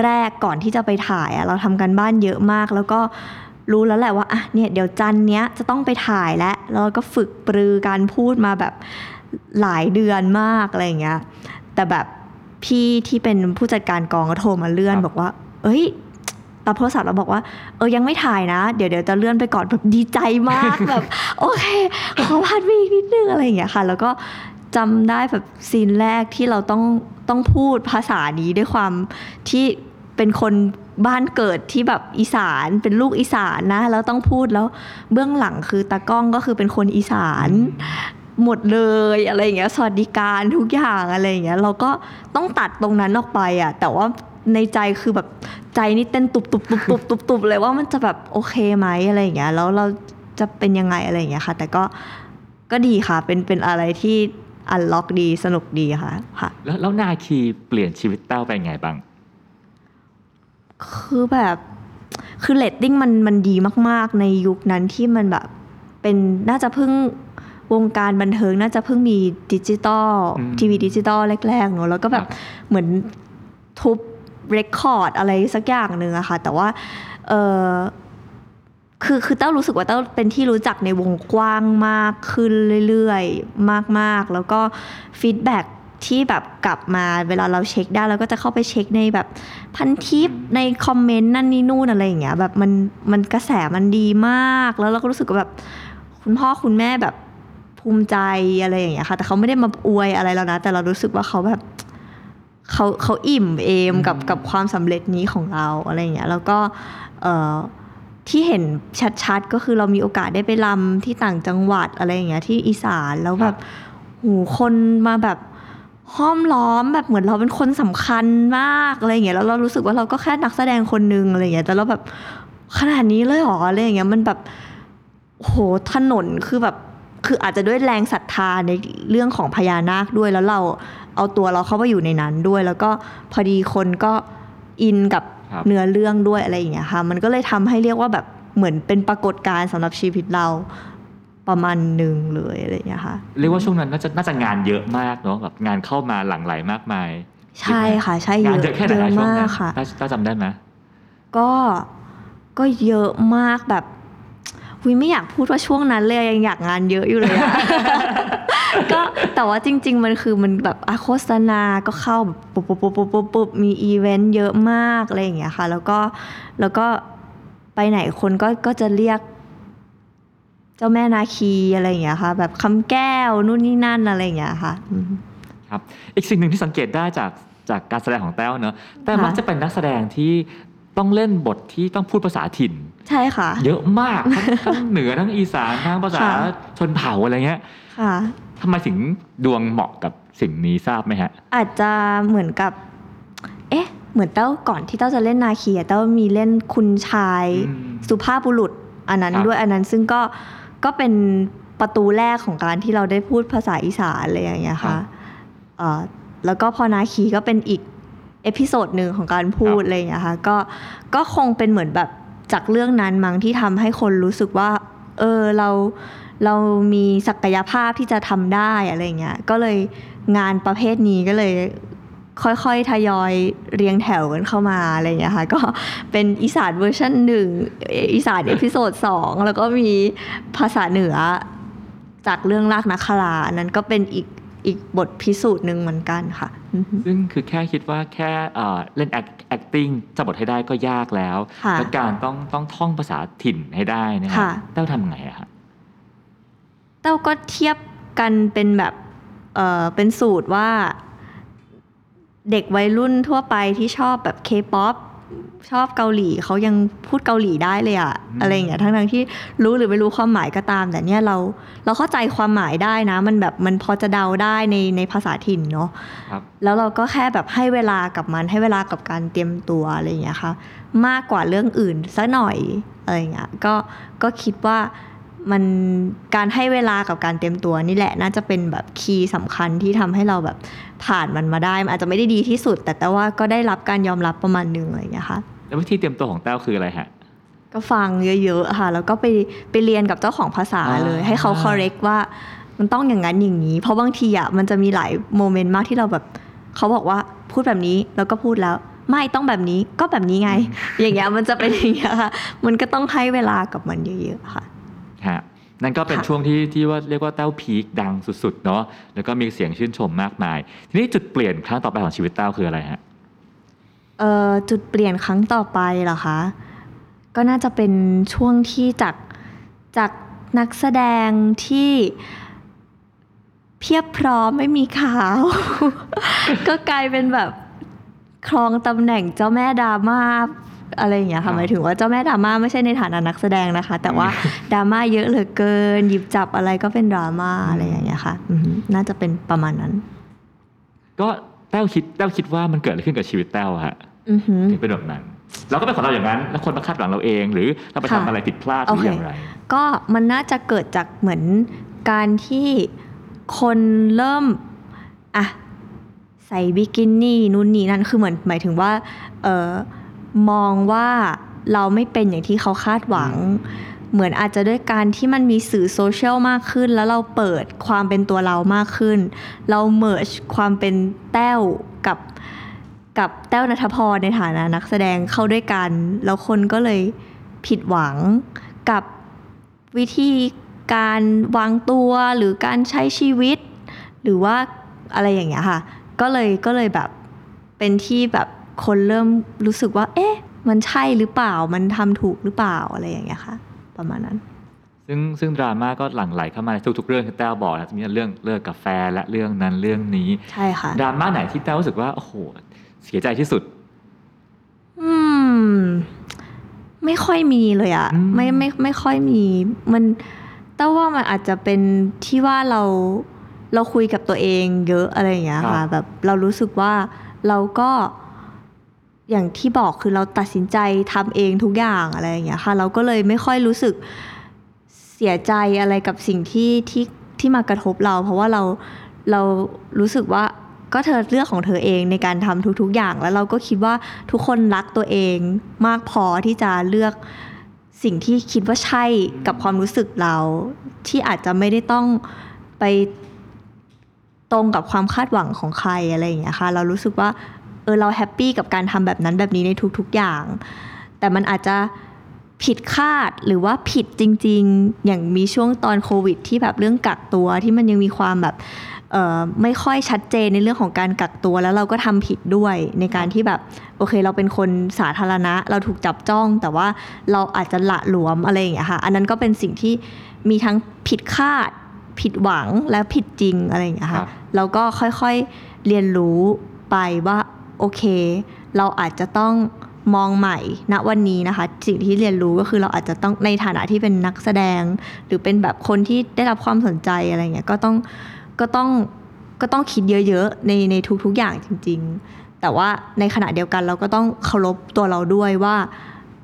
แรกก่อนที่จะไปถ่ายอะเราทำกันบ้านเยอะมาก แล้วก็รู้แล้วแหละว่าอะเนี่ยเดี๋ยวจันทร์เนี้ยจะต้องไปถ่ายแล้วแล้วเราก็ฝึกปรือการพูดมาแบบหลายเดือนมากอะไรอย่างเงี้ยแต่แบบพี่ที่เป็นผู้จัดการกองก็โทรมาเลื่อนครับบอกว่า เอ้ย รับโทรศัพท์แล้วบอกว่าเออยังไม่ถ่ายนะ เดี๋ยวเดี๋ยวจะเลื่อนไปก่อนแบบดีใจมากแบบโอเคขอพัดไปอีกนิดนึงอะไรอย่างเงี้ยค่ะ แล้วก็จำได้แบบซีนแรกที่เราต้องต้องพูดภาษานี้ด้วยความที่เป็นคนบ้านเกิดที่แบบอีสานเป็นลูกอีสานนะ แล้วต้องพูดแล้วเบื้องหลังคือตากล้องก็คือเป็นคนอีสานหมดเลยอะไรอย่างเงี้ยสวัสดิการทุกอย่างอะไรอย่างเงี้ยเราก็ต้องตัดตรงนั้นออกไปอะแต่ว่าในใจคือแบบ ใจนี่เต้นตุบตุบตุบตุบตุบตุบเลยว่ามันจะแบบโอเคไหมอะไรอย่างเงี้ยแล้วเราจะเป็นยังไงอะไรอย่างเงี้ยค่ะ แต่ก็ก็ดีค่ะ เป็นเป็นอะไรที่ unlock ดีสนุกดีค่ะค่ะแล้วแล้วนาคีเปลี่ยนชีวิตแต้วไปไงบ้าง คือแบบคือเรตติ้งมันมันดีมาก ๆ ในยุคนั้นที่มันแบบเป็นน่าจะเพิ่งวงการบันเทิงน่าจะเพิ่งมีดิจิตอลอืมทีวีดิจิตอลแรกๆเนอะแล้วก็แบบครับเหมือนทุบ record อะไรสักอย่างหนึ่งอะค่ะ แต่ว่าเออคือคือเต้ารู้สึกว่าเต้าเป็นที่รู้จักในวงกว้างมากขึ้นเรื่อยๆ มากๆ แล้วก็ฟีดแบ็ที่แบบกลับมาเวลาเราเช็คได้เราก็จะเข้าไปเช็คในแบบพันทิปในคอมเมนต์นั่นนี่นู่นอะไรอย่างเงี้ยแบบมันมันกระแสมันดีมาก แล้วเราก็รู้สึกว่าแบบคุณพ่อคุณแม่แบบภูมิใจอะไรอย่างเงี้ยค่ะ แต่เขาไม่ได้มาอวยอะไรแล้วนะ แต่เรารู้สึกว่าเขาแบบ เขาเขาอิ่มเอมกับอืมกับความสำเร็จนี้ของเราอะไรอย่างเงี้ยแล้วก็เอ่อที่เห็นชัดๆ ก็คือเรามีโอกาสได้ไปรำที่ต่างจังหวัดอะไรอย่างเงี้ยที่อีสานแล้วแบบโหคนมาแบบห้อมล้อมแบบเหมือนเราเป็นคนสำคัญมากอะไรอย่างเงี้ยแล้วเรารู้สึกว่าเราก็แค่นักแสดงคนนึงอะไรอย่างเงี้ยแต่เราแบบขนาดนี้เลยเหรออะไรอย่างเงี้ยมันแบบโหถนนคือแบบ คืออาจจะด้วยแรงศรัทธาในเรื่องของพญานาคด้วยแล้วเราเอาตัวเราเข้าไปอยู่ในนั้นด้วย แล้วก็พอดีคนก็อินกับครับเนื้อเรื่องด้วยอะไรอย่างเงี้ยค่ะมันก็เลยทำให้เรียกว่าแบบเหมือนเป็นปรากฏการณ์สำหรับชีวิตเราประมาณหนึ่งเลยอะไรอย่างเงี้ยค่ะเรียกว่าช่วงนั้นน่าจะน่าจะงานเยอะมากเนาะแบบงานเข้ามาหลั่งไหลมากมาย ใช่ค่ะ ใช่เยงานอะเยอะแค่ไหนเยอะนะช่วงมานั้กนค่ะต้าต้าจำได้ไหมก็ก็เยอะมากแบบ วิไม่อยากพูดว่าช่วงนั้นเลยยังอยากงานเยอะอยู่เลยอะก็แต่ว่าจริง ๆ มันคือมันแบบอะโฆษณาก็เข้าแบบปุ๊บปุ๊บปุ๊บปุ๊บปุ๊บปุ๊บมีอีเวนต์เยอะมากอะไรอย่างเงี้ยค่ะ แล้วก็แล้วก็ไปไหนคนก็ก็จะเรียก เจ้าแม่นาคีอะไรอย่างเงี้ยค่ะ แบบคำแก้วนู่นนี่นั่นอะไรอย่างเงี้ยค่ะอืมครับอีกสิ่งหนึ่งที่สังเกตได้จากจากการแสดงของแต้วเนอะแต่ค่ะมักจะเป็นนักแสดงที่ต้องเล่นบทที่ต้องพูดภาษาถิ่น ใช่ค่ะ เยอะมากทั้งทั้งเหนือทั้งอีสานทั้งภาษาค่ะ ชนเผ่าอะไรเงี้ยค่ะ ทำไมถึงดวงเหมาะกับสิ่งนี้ทราบไหมฮะ อาจจะเหมือนกับ เอ๊ะ เหมือนแต้วก่อนที่แต้วจะเล่นนาคีอะแต้วมีเล่นคุณชาย อืมสุภาพบุรุษอันนั้นครับ ด้วยอันนั้นซึ่งก็ก็เป็นประตูแรกของการที่เราได้พูดภาษาอีสานอะไรอย่างเงี้ยค่ะเอ่อแล้วก็พอนาคีก็เป็นอีก episode หนึ่งของการพูดอะไรอย่างเงี้ยค่ะก็ก็คงเป็นเหมือนแบบ จากเรื่องนั้นมั้งที่ทำให้คนรู้สึกว่า เออเราเรามีศักยภาพที่จะทำได้อะไรเงี้ยก็เลยงานประเภทนี้ก็เลยค่อยๆ ทยอยเรียงแถวกันเข้ามาอะไรอย่างเงี้ยค่ะก็เป็นอีสานเวอร์ชันหนึ่งอีสาน episode สองแล้วก็มีภาษาเหนือจากเรื่องรากนักครานั้นก็เป็นอีก อีกบทพิสูจน์หนึ่งเหมือนกันค่ะอือฮึซึ่งคือแค่คิดว่าแค่เอ่อเล่น act- acting จะบทให้ได้ก็ยากแล้วค่ะแล้วการต้องต้องท่องภาษาถิ่นให้ได้นะฮะค่ะแต้วทำไงอะฮะเต้าก็เทียบกันเป็นแบบเออเป็นสูตรว่าเด็กวัยรุ่นทั่วไปที่ชอบแบบเคป๊อป ชอบเกาหลีเขายังพูดเกาหลีได้เลยอะอืมอะไรอย่างเงี้ยทั้งทั้งๆที่รู้หรือไม่รู้ความหมายก็ตาม แต่เนี่ยเราเราเข้าใจความหมายได้นะ มันแบบมันพอจะเดาได้ในในภาษาถิ่นเนาะครับแล้วเราก็แค่แบบให้เวลากับมันให้เวลากับการเตรียมตัวอะไรอย่างเงี้ยค่ะมากกว่าเรื่องอื่นสักหน่อยอะไรอย่างเงี้ยก็ก็คิดว่า มันการให้เวลากับการเตรียมตัวนี่แหละน่าจะเป็นแบบคีย์สำคัญที่ทำให้เราแบบผ่านมันมาได้มันอาจจะไม่ได้ดีที่สุด แต่แต่ว่าก็ได้รับการยอมรับประมาณหนึงอะไรอย่างเงี้ยค่ะแล้ววิธีเตรียมตัวของแต้วคืออะไรฮะก็ฟังเยอะๆค่ะ แล้วก็ไปไปเรียนกับเจ้าของภาษาเลยอ่าให้เขา correct ว่ามันต้องอย่างนั้นอย่างนี้ เพราะบางทีอะมันจะมีหลายโมเมนต์มากที่เราแบบเขาบอกว่าพูดแบบนี้แล้วก็พูดแล้ว ไม่ต้องแบบนี้ก็แบบนี้ไง อย่างเงี้ยมันจะเป็นอย่างเงี้ยค่ะมันก็ต้องให้เวลากับมันเยอะๆค่ะฮะ นั่นก็เป็นค่ะช่วงที่ที่ว่าเรียกว่าแต้วพีคดังสุดๆเนาะแล้วก็มีเสียงชื่นชมมากมาย ทีนี้จุดเปลี่ยนครั้งต่อไปของชีวิตแต้วคืออะไรฮะเอ่อจุดเปลี่ยนครั้งต่อไปเหรอคะก็น่าจะเป็นช่วงที่จากจากนักแสดงที่เพียบพร้อมไม่มีขาว ก็กลายเป็นแบบครองตำแหน่งเจ้าแม่ดราม่า อะไรอย่างเงี้ยครัค่ะบหมายถึงว่าเจ้าแม่ดราม่าไม่ใช่ในฐานะนักแสดงนะคะ แต่ว่าดราม่าเยอะเหลือเกิน หยิบจับอะไรก็เป็นดราม่าอะไรอย่างเงี้ยค่ะอือหือน่าจะเป็นประมาณนั้น ก็แต้วคิดแต้วคิดว่ามันเกิดอะไรขึ้นกับชีวิตแต้วฮะอือหือถึงเป็นแบบนั้นเราก็เป็นของเราอย่างนั้น แล้วคนมาคาดหวังเราเอง หรือเราไปค่ะทำอะไรผิดพลาดหโอรือเคอย่างไร ก็มันน่าจะเกิดจากเหมือนการที่คนเริ่มอะใส่บิกินี่นู่นนี่นั่นคือเหมือนหมายถึงว่า เออ มองว่าเราไม่เป็นอย่างที่เขาคาดหวัง เหมือนอาจจะด้วยการที่มันมีสื่อโซเชียลมากขึ้น แล้วเราเปิดความเป็นตัวเรามากขึ้น เราเมิร์ชความเป็นแต้วกับกับแต้วนัทพรในฐานะนักแสดงเข้าด้วยกัน แล้วคนก็เลยผิดหวังกับวิธีการวางตัวหรือการใช้ชีวิต หรือว่าอะไรอย่างเงี้ยค่ะ ก็เลยก็เลยแบบเป็นที่แบบ คนเริ่มรู้สึกว่า เอ๊ะ มันใช่หรือเปล่า มันทำถูกหรือเปล่าอะไรอย่างเงี้ยค่ะ ประมาณนั้น ซึ่งซึ่งดราม่าก็หลั่งไหลเข้ามาในทุกๆเรื่องที่แต้วบอกนะมีเรื่องเลิกกาแฟนและเรื่องนั้นเรื่องนี้ ใช่ค่ะ ดราม่าไหนที่แต้วรู้สึกว่าโอ้โหเสียใจที่สุด อืม ไม่ค่อยมีเลยอะอืมไม่ไม่ไม่ค่อยมี มันแต่ว่ามันอาจจะเป็นที่ว่าเราเราคุยกับตัวเองเยอะอะไรอย่างเงี้ยค่ะ แบบเรารู้สึกว่าเราก็ อย่างที่บอกคือเราตัดสินใจทำเองทุกอย่างอะไรอย่างเงี้ยค่ะ เราก็เลยไม่ค่อยรู้สึกเสียใจอะไรกับสิ่งที่ที่ที่มากระทบเรา เพราะว่าเราเรารู้สึกว่าก็เธอเลือกของเธอเองในการทำทุก ๆ อย่าง แล้วเราก็คิดว่าทุกคนรักตัวเองมากพอที่จะเลือกสิ่งที่คิดว่าใช่กับความรู้สึกเรา ที่อาจจะไม่ได้ต้องไปตรงกับความคาดหวังของใครอะไรอย่างเงี้ยค่ะ เรารู้สึกว่า ออเราแฮปปี้กับการทำแบบนั้นแบบนี้ในทุกๆอย่าง แต่มันอาจจะผิดคาดหรือว่าผิดจริง ๆ อย่างมีช่วงตอนโควิด ที่แบบเรื่องกักตัวที่มันยังมีความแบบเอ่อไม่ค่อยชัดเจนในเรื่องของการกักตัวแล้วเราก็ทำผิดด้วยในการที่แบบโอเค เราเป็นคนสาธารณะ เราถูกจับจ้อง แต่ว่าเราอาจจะละหลวมอะไรอย่างเงี้ยค่ะ อันนั้นก็เป็นสิ่งที่มีทั้งผิดคาด ผิดหวังและผิดจริงอะไรอย่างเงี้ยครัค่ะบแล้วก็ค่อยๆเรียนรู้ไปว่า โอเค เราอาจจะต้องมองใหม่ณวันนี้นะคะ สิ่งที่เรียนรู้ก็คือเราอาจจะต้องในฐานะที่เป็นนักแสดง หรือเป็นแบบคนที่ได้รับความสนใจอะไรเงี้ยก็ต้องก็ต้องก็ต้องคิดเยอะๆในในทุกๆอย่างจริง ๆ แต่ว่าในขณะเดียวกันเราก็ต้องเคารพตัวเราด้วยว่า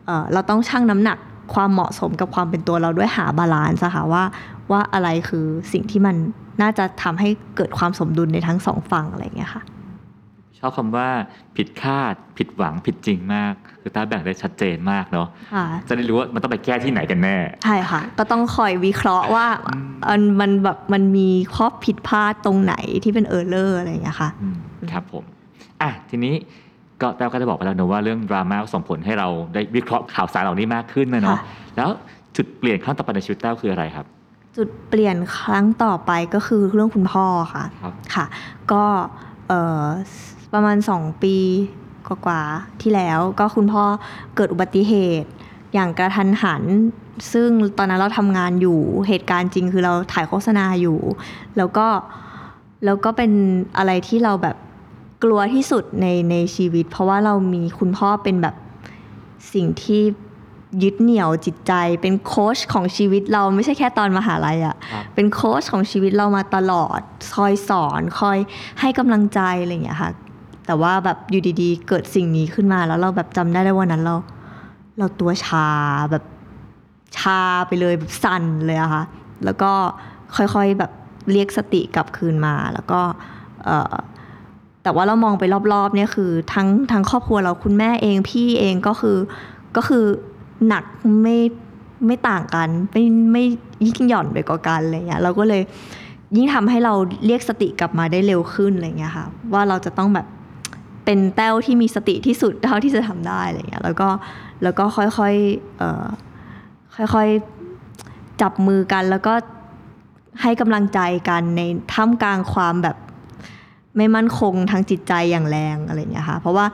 เออเราต้องชั่งน้ำหนักความเหมาะสมกับความเป็นตัวเราด้วยหา balance อะค่ะว่าว่าอะไรคือสิ่งที่มันน่าจะทำให้เกิดความสมดุลในทั้งสองฝั่งอะไรอย่างเงี้ยค่ะ อบคำว่าผิดคาด ผิดหวังผิดจริงมากคือตาแบ่งได้ชัดเจนมากเนาะค่ะจะได้รู้ว่ามันต้องไปแก้ที่ไหนกันแน่ใช่ค่ะ ก็ต้องคอยวิเคราะห์ว่ามันมันแบบมันมีข้อผิดพลาดตรงไหนที่เป็นเออร์เลอร์อะไรอย่างเงี้ยค่ะอืมครับผมอะทีนี้ก็แต้วก็จะบอกไปแล้วเนอะว่าเรื่องดราม่าส่งผลให้เราได้วิเคราะห์ข่าวสารเหล่านี้มากขึ้นนะเนาะค่ะแล้วจุดเปลี่ยนครั้งต่อไปในชีวิตแต้วคืออะไรครับ จุดเปลี่ยนครั้งต่อไปก็คือเรื่องคุณพ่อค่ะครับค่ะ ก็เอ่อ ประมาณสองปีกว่าๆที่แล้ว ก็คุณพ่อเกิดอุบัติเหตุ อย่างกระทันหัน ซึ่งตอนนั้นเราทำงานอยู่เหตุการณ์จริงคือเราถ่ายโฆษณาอยู่ แล้วก็แล้วก็เป็นอะไรที่เราแบบกลัวที่สุดในในชีวิต เพราะว่าเรามีคุณพ่อเป็นแบบสิ่งที่ยึดเหนี่ยวจิตใจ เป็นโค้ชของชีวิตเราไม่ใช่แค่ตอนมหาลัยอะครับเป็นโค้ชของชีวิตเรามาตลอด คอยสอน คอยให้กำลังใจอะไรอย่างเงี้ยค่ะ แต่ว่าแบบอยู่ดีๆ เกิดสิ่งนี้ขึ้นมาแล้วเราแบบจำได้เลยวันนั้นเรา เราตัวชาแบบชาไปเลยแบบสั่นเลยอะค่ะแล้วก็ค่อยๆแบบเรียกสติกลับคืนมา แล้วก็เออแต่ว่าเรามองไปรอบๆเนี่ยคือทั้งทั้งครอบครัวเราคุณแม่เองพี่เองก็คือก็คือหนักไม่ไม่ต่างกันไม่ไม่ยิ่งหย่อนไปกว่ากันอะไรเงี้ยเราก็เลยยิ่งทำให้เราเรียกสติกลับมาได้เร็วขึ้นอะไรเงี้ยค่ะว่าเราจะต้องแบบ เป็นแต้วที่มีสติที่สุดเท่าที่จะทำได้อะไรเงี้ยแล้วก็แล้วก็ค่อยๆเอ่อค่อยๆจับมือกันแล้วก็ให้กำลังใจกันในท่ามกลางความแบบไม่มั่นคงทางจิตใจอย่างแรงอะไรอย่างเงี้ยค่ะเพราะว่า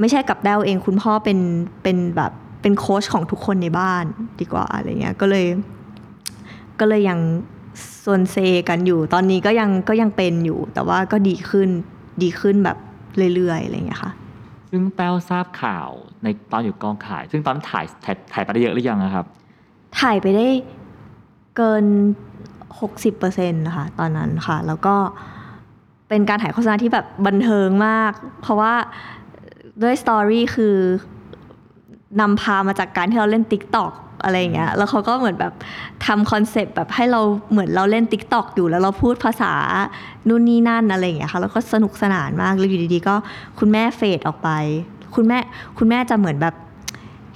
ไม่ใช่กับแต้วเองคุณพ่อเป็นเป็นแบบเป็นโค้ชของทุกคนในบ้านดีกว่าอะไรเงี้ยก็เลย ก็เลยยังโซนเซกันอยู่ ตอนนี้ก็ยังก็ยังเป็นอยู่ แต่ว่าก็ดีขึ้นดีขึ้นแบบ เรื่อยๆอะไรเงี้ยค่ะ ซึ่งแต้วทราบข่าวในตอนอยู่กองถ่าย ซึ่งตอนนั้นถ่ายถ่ายถ่ายไปได้เยอะหรือยังอะครับ ถ่ายไปได้เกิน 60%นะคะตอนนั้นค่ะ แล้วก็เป็นการถ่ายโฆษณาที่แบบบันเทิงมาก เพราะว่าด้วย story คือ นำพามาจากการที่เราเล่น TikTok อะไรอย่างเงี้ย แล้วเขาก็เหมือนแบบทำ concept แบบให้เราเหมือนเราเล่น TikTok อยู่แล้วเราพูดภาษานู่นนี่นั่นอะไรอย่างเงี้ยค่ะ แล้วก็สนุกสนานมากแล้วอยู่ดีๆ ก็คุณแม่ fade ออกไป คุณแม่คุณแม่จะเหมือนแบบ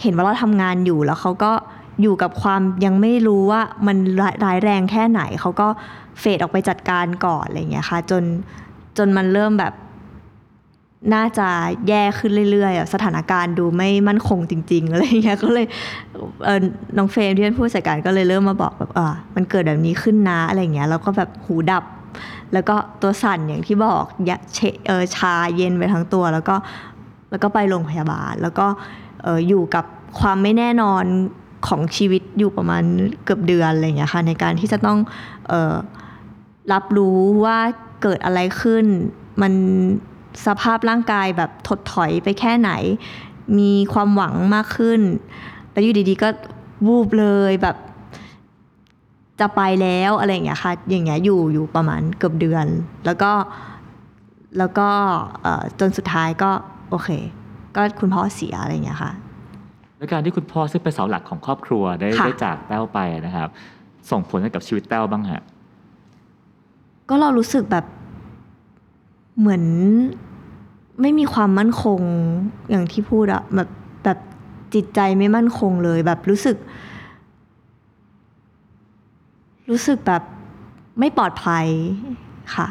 เห็นว่าเราทำงานอยู่แล้วเขาก็อยู่กับความยังไม่รู้ว่ามันร้ายร้ายแรงแค่ไหน เขาก็เฟดออกไปจัดการก่อนอะไรอย่างเงี้ยค่ะ จนจนมันเริ่มแบบ น่าจะแย่ขึ้นเรื่อยๆสถานการณ์ดูไม่มั่นคงจริงๆอะไรอย่างเงี้ยก็เลยเออน้องเฟรมที่เป็นผู้จัดการก็เลยเริ่มมาบอกแบบเอ่ามันเกิดแบบนี้ขึ้นนะอะไรอย่างเงี้ยแล้วก็แบบหูดับ แล้วก็ตัวสั่นอย่างที่บอกยะเชเออชาเย็นไปทั้งตัว แล้วก็แล้วก็ไปโรงพยาบาล แล้วก็เอออยู่กับความไม่แน่นอนของชีวิตอยู่ประมาณเกือบเดือนอะไรอย่างเงี้ยค่ะในการที่จะต้องเออรับรู้ว่าเกิดอะไรขึ้นมัน สภาพร่างกายแบบถดถอยไปแค่ไหน มีความหวังมากขึ้น แล้วอยู่ดีๆก็วูบเลยแบบจะไปแล้วอะไรอย่างเงี้ยค่ะ อย่างเงี้ยอยู่อยู่ประมาณเกือบเดือน แล้วก็แล้วก็เอ่อจนสุดท้ายก็โอเค ก็คุณพ่อเสียอะไรอย่างเงี้ยค่ะและการที่คุณพ่อซึ่งเป็นเสาหลักของครอบครัวได้ค่ะได้จากแต้วไปนะครับ ส่งผลให้กับชีวิตแต้วบ้างฮะก็เรารู้สึกแบบ เหมือนไม่มีความมั่นคงอย่างที่พูดอะแบบแบบจิตใจไม่มั่นคงเลยแบบรู้สึก รู้สึกแบบไม่ปลอดภัยค่ะ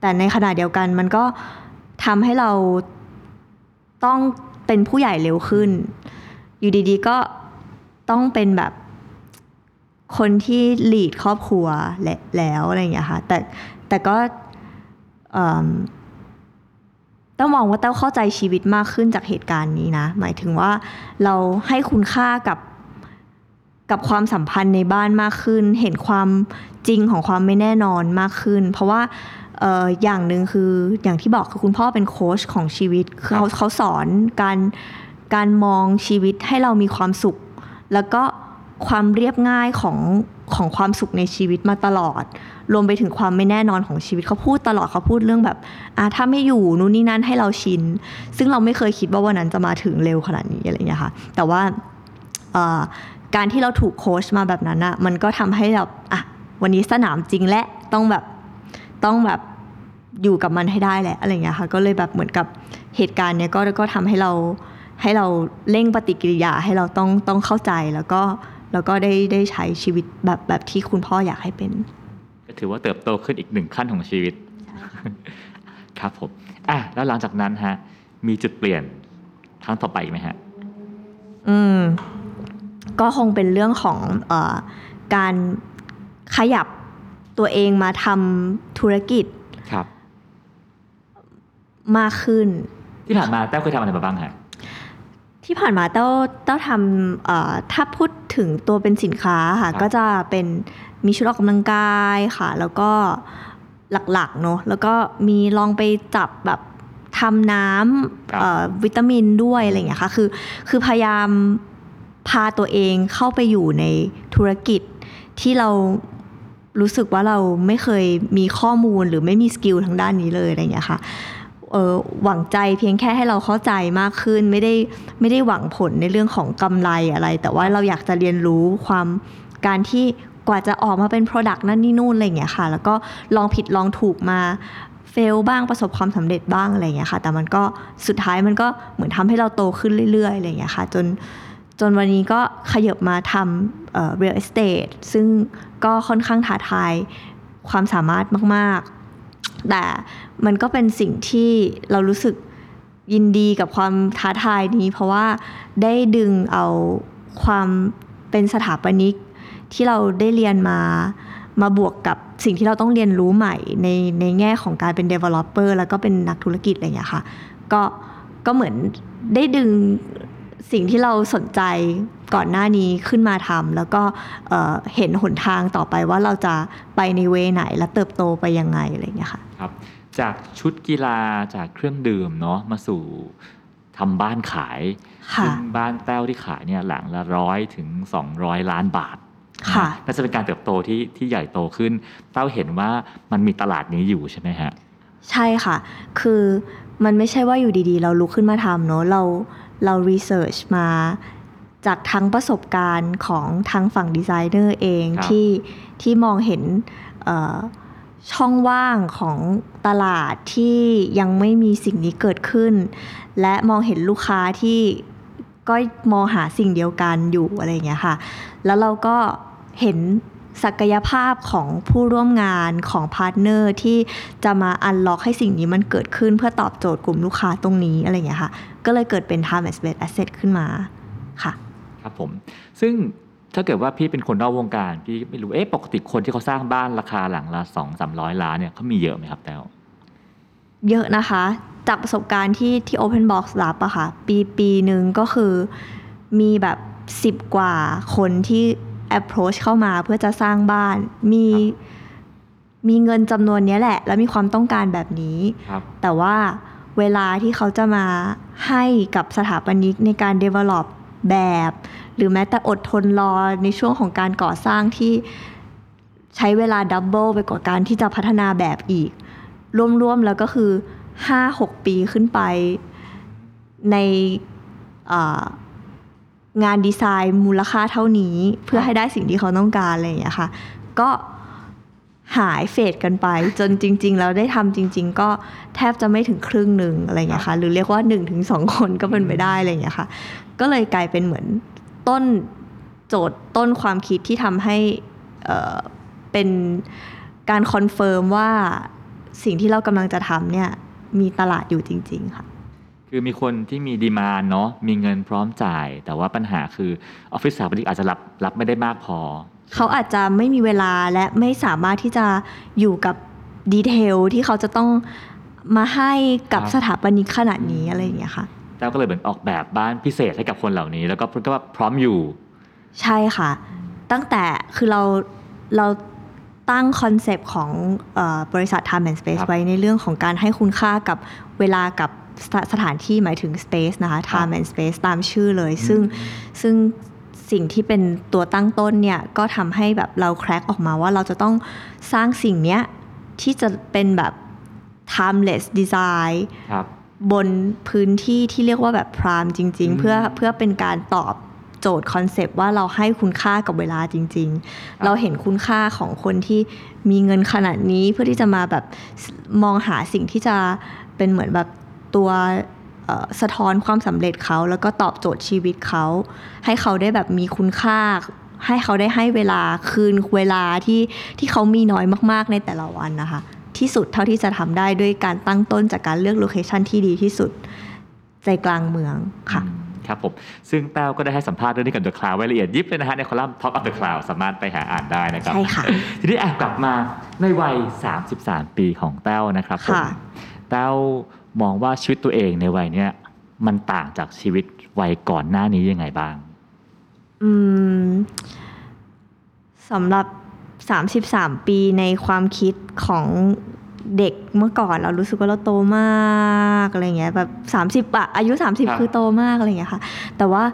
แต่ในขณะเดียวกันมันก็ทำให้เราต้องเป็นผู้ใหญ่เร็วขึ้น อยู่ดีๆก็ต้องเป็นแบบคนที่ลีดครอบครัวและแล้วอะไรอย่างเงี้ยค่ะแต่แต่ก็ เต้องมองว่าเต้าเข้าใจชีวิตมากขึ้นจากเหตุการณ์นี้นะ หมายถึงว่าเราให้คุณค่ากับกับความสัมพันธ์ในบ้านมากขึ้น เห็นความจริงของความไม่แน่นอนมากขึ้น เพราะว่าอย่างหนึ่งคืออย่างที่บอกคือคุณพ่อเป็นโค้ชของชีวิตเขาเขาสอนการการมองชีวิตให้เรามีความสุข แล้วก็ ความเรียบง่ายของของความสุขในชีวิตมาตลอด รวมไปถึงความไม่แน่นอนของชีวิตเขาพูดตลอดเขาพูดเรื่องแบบอะถ้าไม่อยู่นู่นนี่นั่นให้เราชิน ซึ่งเราไม่เคยคิดว่าวันนั้นจะมาถึงเร็วขนาดนี้อะไรอย่างเงี้ยค่ะ แต่ว่าการที่เราถูกโค้ชมาแบบนั้นอะมันก็ทำให้เราอะวันนี้สนามจริงและต้องแบบต้องแบบอยู่กับมันให้ได้แหละอะไรอย่างเงี้ยค่ะก็เลยแบบเหมือนกับเหตุการณ์เนี้ยก็ก็ทำให้เราให้เราเร่งปฏิกิริยาให้เราต้องต้องเข้าใจแล้วก็ แล้วก็ได้ได้ใช้ชีวิตแบบแบบที่คุณพ่ออยากให้เป็น ก็ถือว่าเติบโตขึ้นอีกหนึ่งขั้นของชีวิต ครับผมอะแล้วหลังจากนั้นฮะ มีจุดเปลี่ยนครั้งต่อไปอีกไหมฮะ อืม ก็คงเป็นเรื่องของเออการขยับตัวเองมาทำธุรกิจ ครับ มากขึ้น ที่ผ่านมาแต้วเคยทำอะไรมาบ้างฮะ ที่ผ่านมาเต้าเต้าทำเอ่อถ้าพูดถึงตัวเป็นสินค้าค่ะครับก็จะเป็นมีชุดออกกำลังกายค่ะ แล้วก็หลักๆเนอะแล้วก็มีลองไปจับแบบทำน้ำเอ่อวิตามินด้วยอะไรอย่างเงี้ยค่ะคือคือพยายามพาตัวเองเข้าไปอยู่ในธุรกิจที่เรารู้สึกว่าเราไม่เคยมีข้อมูลหรือไม่มีสกิลทางด้านนี้เลยอะไรอย่างเงี้ยค่ะเออ หวังใจเพียงแค่ให้เราเข้าใจมากขึ้น ไม่ได้ไม่ได้หวังผลในเรื่องของกำไรอะไร แต่ว่าเราอยากจะเรียนรู้ความการที่กว่าจะออกมาเป็น Product นั่นนี่นู่นอะไรอย่างเงี้ยค่ะ แล้วก็ลองผิดลองถูกมาเฟลบ้างประสบความสำเร็จบ้างอะไรอย่างเงี้ยค่ะ แต่มันก็สุดท้ายมันก็เหมือนทำให้เราโตขึ้นเรื่อยๆอะไรอย่างเงี้ยค่ะจนจนวันนี้ก็ขยับมาทำเอ่อ real estate ซึ่งก็ค่อนข้างท้าทายความสามารถมากๆ แต่มันก็เป็นสิ่งที่เรารู้สึกยินดีกับความท้าทายนี้ เพราะว่าได้ดึงเอาความเป็นสถาปนิกที่เราได้เรียนมามาบวกกับสิ่งที่เราต้องเรียนรู้ใหม่ในในแง่ของการเป็น developer แล้วก็เป็นนักธุรกิจอะไรอย่างเงี้ยค่ะก็ก็เหมือนได้ดึงสิ่งที่เราสนใจ ก่อนหน้านี้ขึ้นมาทำแล้วก็เอ่อเห็นหนทางต่อไปว่าเราจะไปในเวไหนและเติบโตไปยังไงอะไรอย่างเงี้ยค่ะครับ จากชุดกีฬาจากเครื่องดื่มเนาะมาสู่ทำบ้านขายค่ะซึ่งบ้านแต้วที่ขายเนี่ยหลังละร้อยถึง 200 ล้านบาทค่ะน่าจะเป็นการเติบโตที่ที่ใหญ่โตขึ้น เต้าเห็นว่ามันมีตลาดนี้อยู่ใช่ไหมฮะ ใช่ค่ะ คือมันไม่ใช่ว่าอยู่ดีๆ เราลุกขึ้นมาทำเนอะเราเรารีเสิร์ชมา จากทั้งประสบการณ์ของทางฝั่งดีไซเนอร์เองครับที่ที่มองเห็นเอ่อช่องว่างของตลาดที่ยังไม่มีสิ่งนี้เกิดขึ้น และมองเห็นลูกค้าที่ก็มองหาสิ่งเดียวกันอยู่อะไรอย่างเงี้ยค่ะ แล้วเราก็เห็นศักยภาพของผู้ร่วมงานของ partner ที่จะมา unlock ให้สิ่งนี้มันเกิดขึ้นเพื่อตอบโจทย์กลุ่มลูกค้าตรงนี้อะไรอย่างเงี้ยค่ะ ก็เลยเกิดเป็น Time and Space Asset ขึ้นมาค่ะ ครับผมซึ่งถ้าเกิดว่าพี่เป็นคนนอกวงการ พี่ไม่รู้เอ๊ะปกติคนที่เขาสร้างบ้านราคาหลังละสองสามร้อยล้านเนี่ยเขามีเยอะไหมครับแต้วเยอะนะคะ จากประสบการณ์ที่ที่ Open Box รับอะค่ะ ปีปีหนึ่งก็คือมีแบบ10กว่าคนที่ approach เข้ามาเพื่อจะสร้างบ้าน มีครับมีเงินจำนวนเนี้ยแหละ แล้วมีความต้องการแบบนี้ครับแต่ว่าเวลาที่เขาจะมาให้กับสถาปนิกในการ develop แบบ หรือแม้แต่อดทนรอในช่วงของการก่อสร้างที่ใช้เวลาดับเบิลไปกว่าการที่จะพัฒนาแบบอีก รวมๆแล้วก็คือ 5-6 ปีขึ้นไปในงานดีไซน์มูลค่าเท่านี้เพื่อให้ได้สิ่งที่เขาต้องการอะไรอย่างเงี้ยค่ะ ก็ หายเฟดกันไป จนจริง ๆ แล้วได้ทำจริง ๆ ก็แทบจะไม่ถึงครึ่งหนึ่งอะไรอย่างเงี้ยค่ะ หรือเรียกว่า1นถึงสคนก็เป็นไปได้อะไรอย่างเงี้ยค่ะ ก็เลยกลายเป็นเหมือนต้นโจทย์ต้นความคิดที่ทำให้เป็นการ confirm ว่าสิ่งที่เรากำลังจะทำเนี่ยมีตลาดอยู่จริง ๆ ค่ะ คือมีคนที่มี demand เนาะมีเงินพร้อมจ่าย แต่ว่าปัญหาคือออฟฟิศสถาปนิกอาจจะรับรับไม่ได้มากพอ เขาอาจจะไม่มีเวลาและไม่สามารถที่จะอยู่กับ detail ที่เขาจะต้องมาให้กับครับสถาปนิกขนาดนี้อะไรอย่างเงี้ยค่ะแต้วก็เลยเหมือนออกแบบบ้านพิเศษให้กับคนเหล่านี้ แล้วก็ก็พร้อมอยู่ ใช่ค่ะ ตั้งแต่คือเราเราตั้ง concept ของเออบริษัท Time and Space ครับไว้ในเรื่องของการให้คุณค่ากับเวลากับสถสถานที่หมายถึง Space นะคะ Time and Space ตามชื่อเลย ซึ่งซึ่ง สิ่งที่เป็นตัวตั้งต้นเนี่ยก็ทำให้แบบเราแคร็กออกมาว่าเราจะต้องสร้างสิ่งเนี้ยที่จะเป็นแบบ timeless design ครับบนพื้นที่ที่เรียกว่าแบบพรามจริงอืมๆเพื่อเพื่อเป็นการตอบโจทย์คอนเซปต์ว่าเราให้คุณค่ากับเวลาจริง ๆ เราเห็นคุณค่าของคนที่มีเงินขนาดนี้เพื่อที่จะมาแบบมองหาสิ่งที่จะเป็นเหมือนแบบตัวเอ่อ สะท้อนความสำเร็จเขาแล้วก็ตอบโจทย์ชีวิตเขา ให้เขาได้แบบมีคุณค่า ให้เขาได้ให้เวลาคืนเวลาที่ที่เขามีน้อยมากๆในแต่ละวันนะคะ ที่สุดเท่าที่จะทำได้ด้วยการตั้งต้นจากการเลือกโลเคชันที่ดีที่สุดใจกลางเมืองค่ะอืมครับผมซึ่งแต้วก็ได้ให้สัมภาษณ์เรื่องนี้กับ The Cloud ไว้ละเอียดยิบเลยนะฮะในคอลัมน์ Top of the Cloud สามารถไปหาอ่านได้นะครับ ใช่ค่ะ ทีนี้แอบกลับมาในวัย 33 ปีของแต้วนะครับผมค่ะแต้ว มองว่าชีวิตตัวเองในวัยเนี้ยมันต่างจากชีวิตวัยก่อนหน้านี้ยังไงบ้าง อืมสำหรับ 33 ปีในความคิดของเด็กเมื่อก่อนเรารู้สึกว่าเราโตมากอะไรเงี้ยแบบ30อะอายุครับ30 คือโตมากอะไรเงี้ยค่ะ แต่ว่า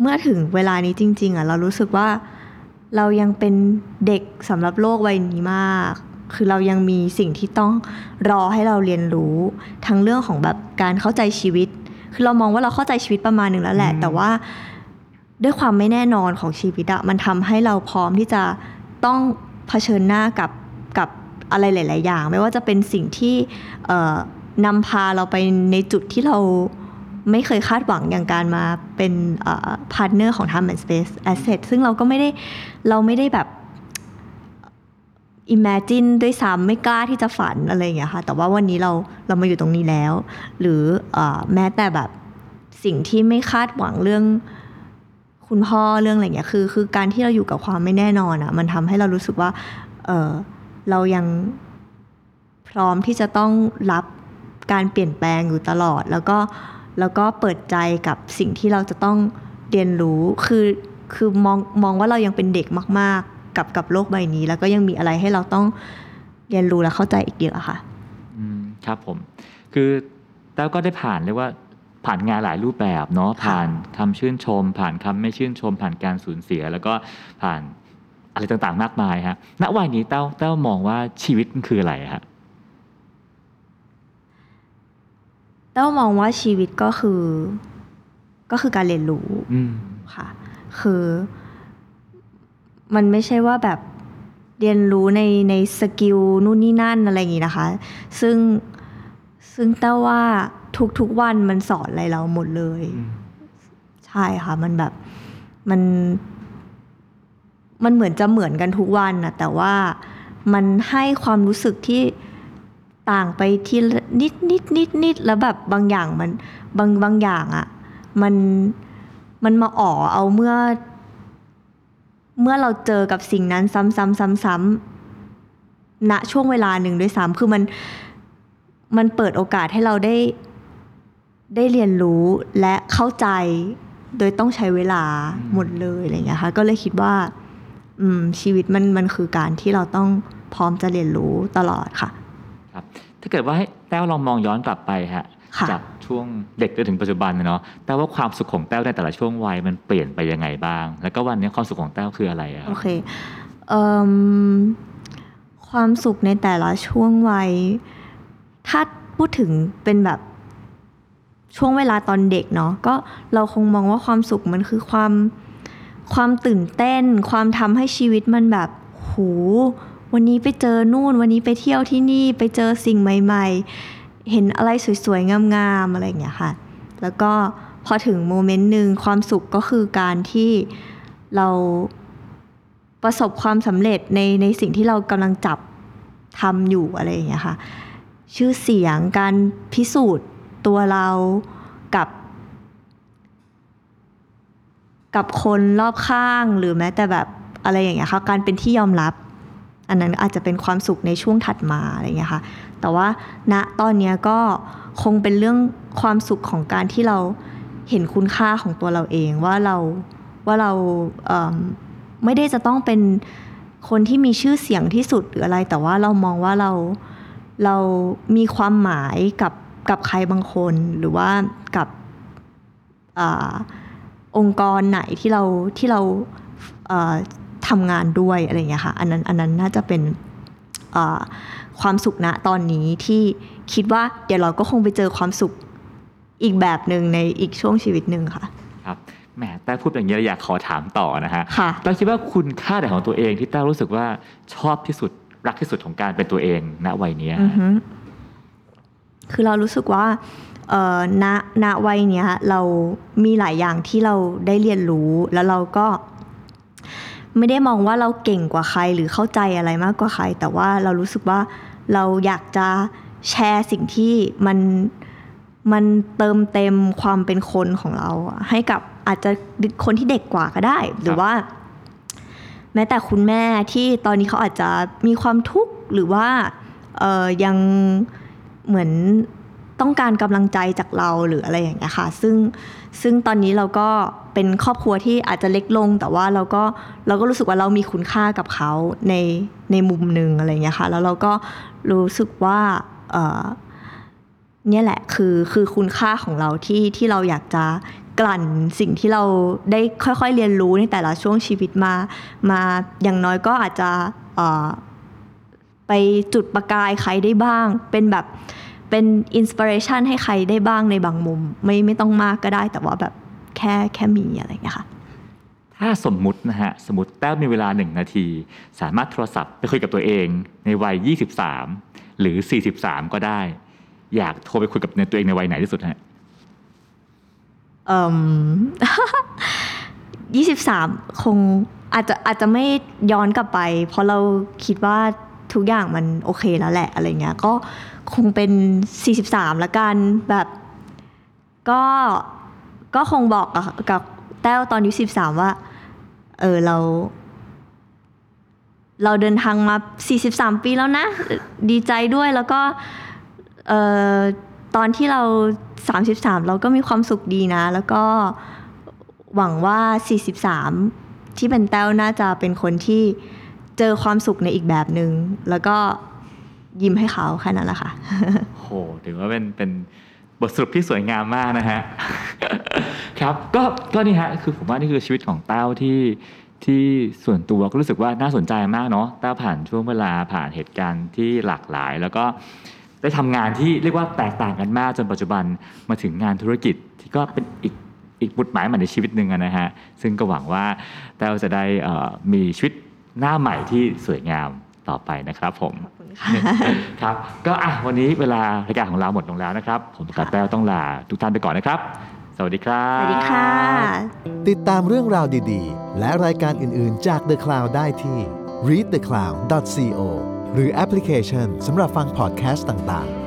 เมื่อถึงเวลานี้จริง ๆอะเรารู้สึกว่าเรายังเป็นเด็กสำหรับโลกใบนี้มาก คือเรายังมีสิ่งที่ต้องรอให้เราเรียนรู้ ทั้งเรื่องของแบบการเข้าใจชีวิต คือเรามองว่าเราเข้าใจชีวิตประมาณหนึ่งแล้วแหละอืมแต่ว่าด้วยความไม่แน่นอนของชีวิตอะมันทำให้เราพร้อมที่จะต้องเผชิญหน้ากับกับอะไรหลาย ๆ อย่าง ไม่ว่าจะเป็นสิ่งที่เอ่อนำพาเราไปในจุดที่เราไม่เคยคาดหวังอย่างการมาเป็นpartner ของ Time and Space Asset ซึ่งเราก็ไม่ได้เราไม่ได้แบบ imagine ด้วยซ้ำไม่กล้าที่จะฝันอะไรอย่างเงี้ยค่ะ แต่ว่าวันนี้เราเรามาอยู่ตรงนี้แล้ว หรือแม้แต่แบบสิ่งที่ไม่คาดหวังเรื่องคุณพ่อเรื่องอะไรเงี้ยคือ คือการที่เราอยู่กับความไม่แน่นอนอะ่ะ มันทำให้เรารู้สึกว่า เออเรายังพร้อมที่จะต้องรับการเปลี่ยนแปลงอยู่ตลอด แล้วก็แล้วก็เปิดใจกับสิ่งที่เราจะต้องเรียนรู้คือคือมองมองว่าเรายังเป็นเด็กมาก ๆ กับกับโลกใบนี้ แล้วก็ยังมีอะไรให้เราต้องเรียนรู้และเข้าใจอีกเยอะค่ะอืมครับผม คือแต้วก็ได้ผ่านเรียกว่าผ่านงานหลายรูปแบบเนาะค่ะผ่านคำชื่นชม ผ่านคำไม่ชื่นชม ผ่านการสูญเสีย แล้วก็ผ่านอะไรต่างๆ มากมายฮะณวัยนี้แต้วแต้วมองว่าชีวิตมันคืออะไรฮะแต้วมองว่าชีวิตก็คือ ก็คือการเรียนรู้อืมค่ะ คือ มันไม่ใช่ว่าแบบเรียนรู้ในในสกิลนู่นนี่นั่นอะไรอย่างงี้นะคะ ซึ่งซึ่งแต่ว่าทุกๆวันมันสอนอะไรเราหมดเลยอืมใช่ค่ะ มันแบบมันมันเหมือนจะเหมือนกันทุกวันนะแต่ว่ามันให้ความรู้สึกที่ต่างไปทีละนิดนิดนิดนิดแล้วแบบบางอย่างมันบางบางอย่างอะ่ะมันมันมาอ๋อเอาเมื่อ เมื่อเราเจอกับสิ่งนั้นซ้ำซ้ำซ้ำซ้ำณช่วงเวลาหนึ่งด้วยซ้ำคือมันมันเปิดโอกาสให้เราได้ ได้เรียนรู้และเข้าใจ โดยต้องใช้เวลาหมดเลยอะไรอย่างเงี้ยค่ะก็เลยคิดว่า อืม ชีวิตมันมันคือการที่เราต้องพร้อมจะเรียนรู้ตลอดค่ะ ครับ ถ้าเกิดว่าให้แต้วลองมองย้อนกลับไปฮะ จากช่วงเด็กจนถึงปัจจุบันนะเนาะแต่ว่าความสุขของแต้วในแต่ละช่วงวัยมันเปลี่ยนไปยังไงบ้าง แล้วก็วันนี้ความสุขของแต้วคืออะไรอะคโอรับเคเอิ่มความสุขในแต่ละช่วงวัย ถ้าพูดถึงเป็นแบบช่วงเวลาตอนเด็กเนาะก็เราคงมองว่าความสุขมันคือความความตื่นเต้น ความทำให้ชีวิตมันแบบโหวันนี้ไปเจอนู่น วันนี้ไปเที่ยวที่นี่ไปเจอสิ่งใหม่ ๆ เห็นอะไรสวยๆ งามๆ อะไรอย่างเงี้ยค่ะ แล้วก็พอถึงโมเมนต์หนึ่งความสุขก็คือการที่เราประสบความสำเร็จในในสิ่งที่เรากำลังจับทำอยู่อะไรอย่างเงี้ยค่ะ ชื่อเสียงการพิสูจน์ตัวเรากับ กับคนรอบข้างหรือแม้แต่แบบอะไรอย่างเงี้ยค่ะ การเป็นที่ยอมรับ อันนั้นอาจจะเป็นความสุขในช่วงถัดมาอะไรเงี้ยค่ะ แต่ว่าณตอนนี้ก็คงเป็นเรื่องความสุขของการที่เราเห็นคุณค่าของตัวเราเองว่าเราว่าเราเไม่ได้จะต้องเป็นคนที่มีชื่อเสียงที่สุดหรืออะไร แต่ว่าเรามองว่าเราเรามีความหมายกับกับใครบางคน หรือว่ากับอองค์กรไหนที่เราที่เราเอ่อ ทำงานด้วยอะไรอย่างเงี้ยค่ะอันนั้นอันนั้นน่าจะเป็นอ่าความสุขณตอนนี้ที่คิดว่าเดี๋ยวเราก็คงไปเจอความสุขอีกแบบหนึ่งในอีกช่วงชีวิตหนึ่งค่ะครับแหมแต่พูดอย่างนี้แล้วอยากขอถามต่อนะฮะค่ะแต้วคิดว่าคุณค่าไหนของตัวเองที่แต้วรู้สึกว่าชอบที่สุดรักที่สุดของการเป็นตัวเองณวัยเนี้ยอือฮึคือเรารู้สึกว่าเอ่อณณวัยเนี้ยเรามีหลายอย่างที่เราได้เรียนรู้แล้วเราก็ ไม่ได้มองว่าเราเก่งกว่าใครหรือเข้าใจอะไรมากกว่าใคร แต่ว่าเรารู้สึกว่าเราอยากจะแชร์สิ่งที่มันมันเติมเต็มความเป็นคนของเราอะให้กับอาจจะคนที่เด็กกว่าก็ได้ หรือว่า แม้แต่คุณแม่ที่ตอนนี้เขาอาจจะมีความทุกข์หรือว่าเอ่อยังเหมือน ต้องการกำลังใจจากเราหรืออะไรอย่างเงี้ยค่ะ ซึ่งซึ่งตอนนี้เราก็เป็นครอบครัวที่อาจจะเล็กลง แต่ว่าเราก็เราก็รู้สึกว่าเรามีคุณค่ากับเขาในในมุมหนึ่งอะไรอย่างเงี้ยค่ะ แล้วเราก็รู้สึกว่าเออเนี่ยแหละคือคือคุณค่าของเราที่ที่เราอยากจะกลั่นสิ่งที่เราได้ค่อยๆเรียนรู้ในแต่ละช่วงชีวิตมา มาอย่างน้อยก็อาจจะเออไปจุดประกายใครได้บ้าง เป็นแบบ เป็นอินสปิเรชันให้ใครได้บ้างในบางมุม ไม่ไม่ต้องมากก็ได้แต่ว่าแบบแค่แค่มีอะไรอย่างเงี้ยค่ะถ้าสมมุตินะฮะ สมมติแต้วมีเวลาหนึ่งนาที สามารถโทรศัพท์ไปคุยกับตัวเอง ในวัย 23 หรือ 43 ก็ได้ อยากโทรไปคุยกับในตัวเองในวัยไหนที่สุดฮะเอ่มยี่สิบสามคงอาจจะอาจจะไม่ย้อนกลับไป เพราะเราคิดว่าทุกอย่างมันโอเคแล้วแหละอะไรเงี้ยก็ คงเป็นสี่สิบสามละกันแบบก็ก็คงบอกกับกับแต้วตอนอายุสิบสามว่า เออเรา เราเดินทางมา 43 ปีแล้วนะ ดีใจด้วยแล้วก็เอ่อตอนที่เรา 33 เราก็มีความสุขดีนะ แล้วก็หวังว่า 43 ที่เป็นแต้วน่าจะเป็นคนที่เจอความสุขในอีกแบบหนึง่งแล้วก็ ยิ้มให้เขาแค่นั้นแหละค่ะโหถือว่าเป็นเป็นบทสรุปที่สวยงามมากนะฮะครับก็ก็นี่ฮะคือผมว่านี่คือชีวิตของเต้าที่ที่ส่วนตัวก็รู้สึกว่าน่าสนใจมากเนาะเต้าผ่านช่วงเวลาผ่านเหตุการณ์ที่หลากหลาย แล้วก็ได้ทำงานที่เรียกว่าแตกต่างกันมากจนปัจจุบันมาถึงงานธุรกิจที่ก็เป็นอีกอีกบุตรหมายใหม่ในชีวิตหนึ่งนะฮะซึ่งก็หวังว่าแต้วจะได้มีชีวิตหน้าใหม่ที่สวยงามต่อไปนะครับผมขอบ ค่ะ ครับ ก็อะวันนี้เวลารายการของเราหมดลงแล้วนะครับ ผมกับแต้วต้องลาทุกท่านไปก่อนนะครับ สวัสดีครับ สวัสดีค่ะ ติดตามเรื่องราวดีๆ และรายการอื่นๆจาก The Cloud ได้ที่ readthecloud.co หรือแอปพลิเคชันสำหรับฟังพอดแคสต์ต่างๆ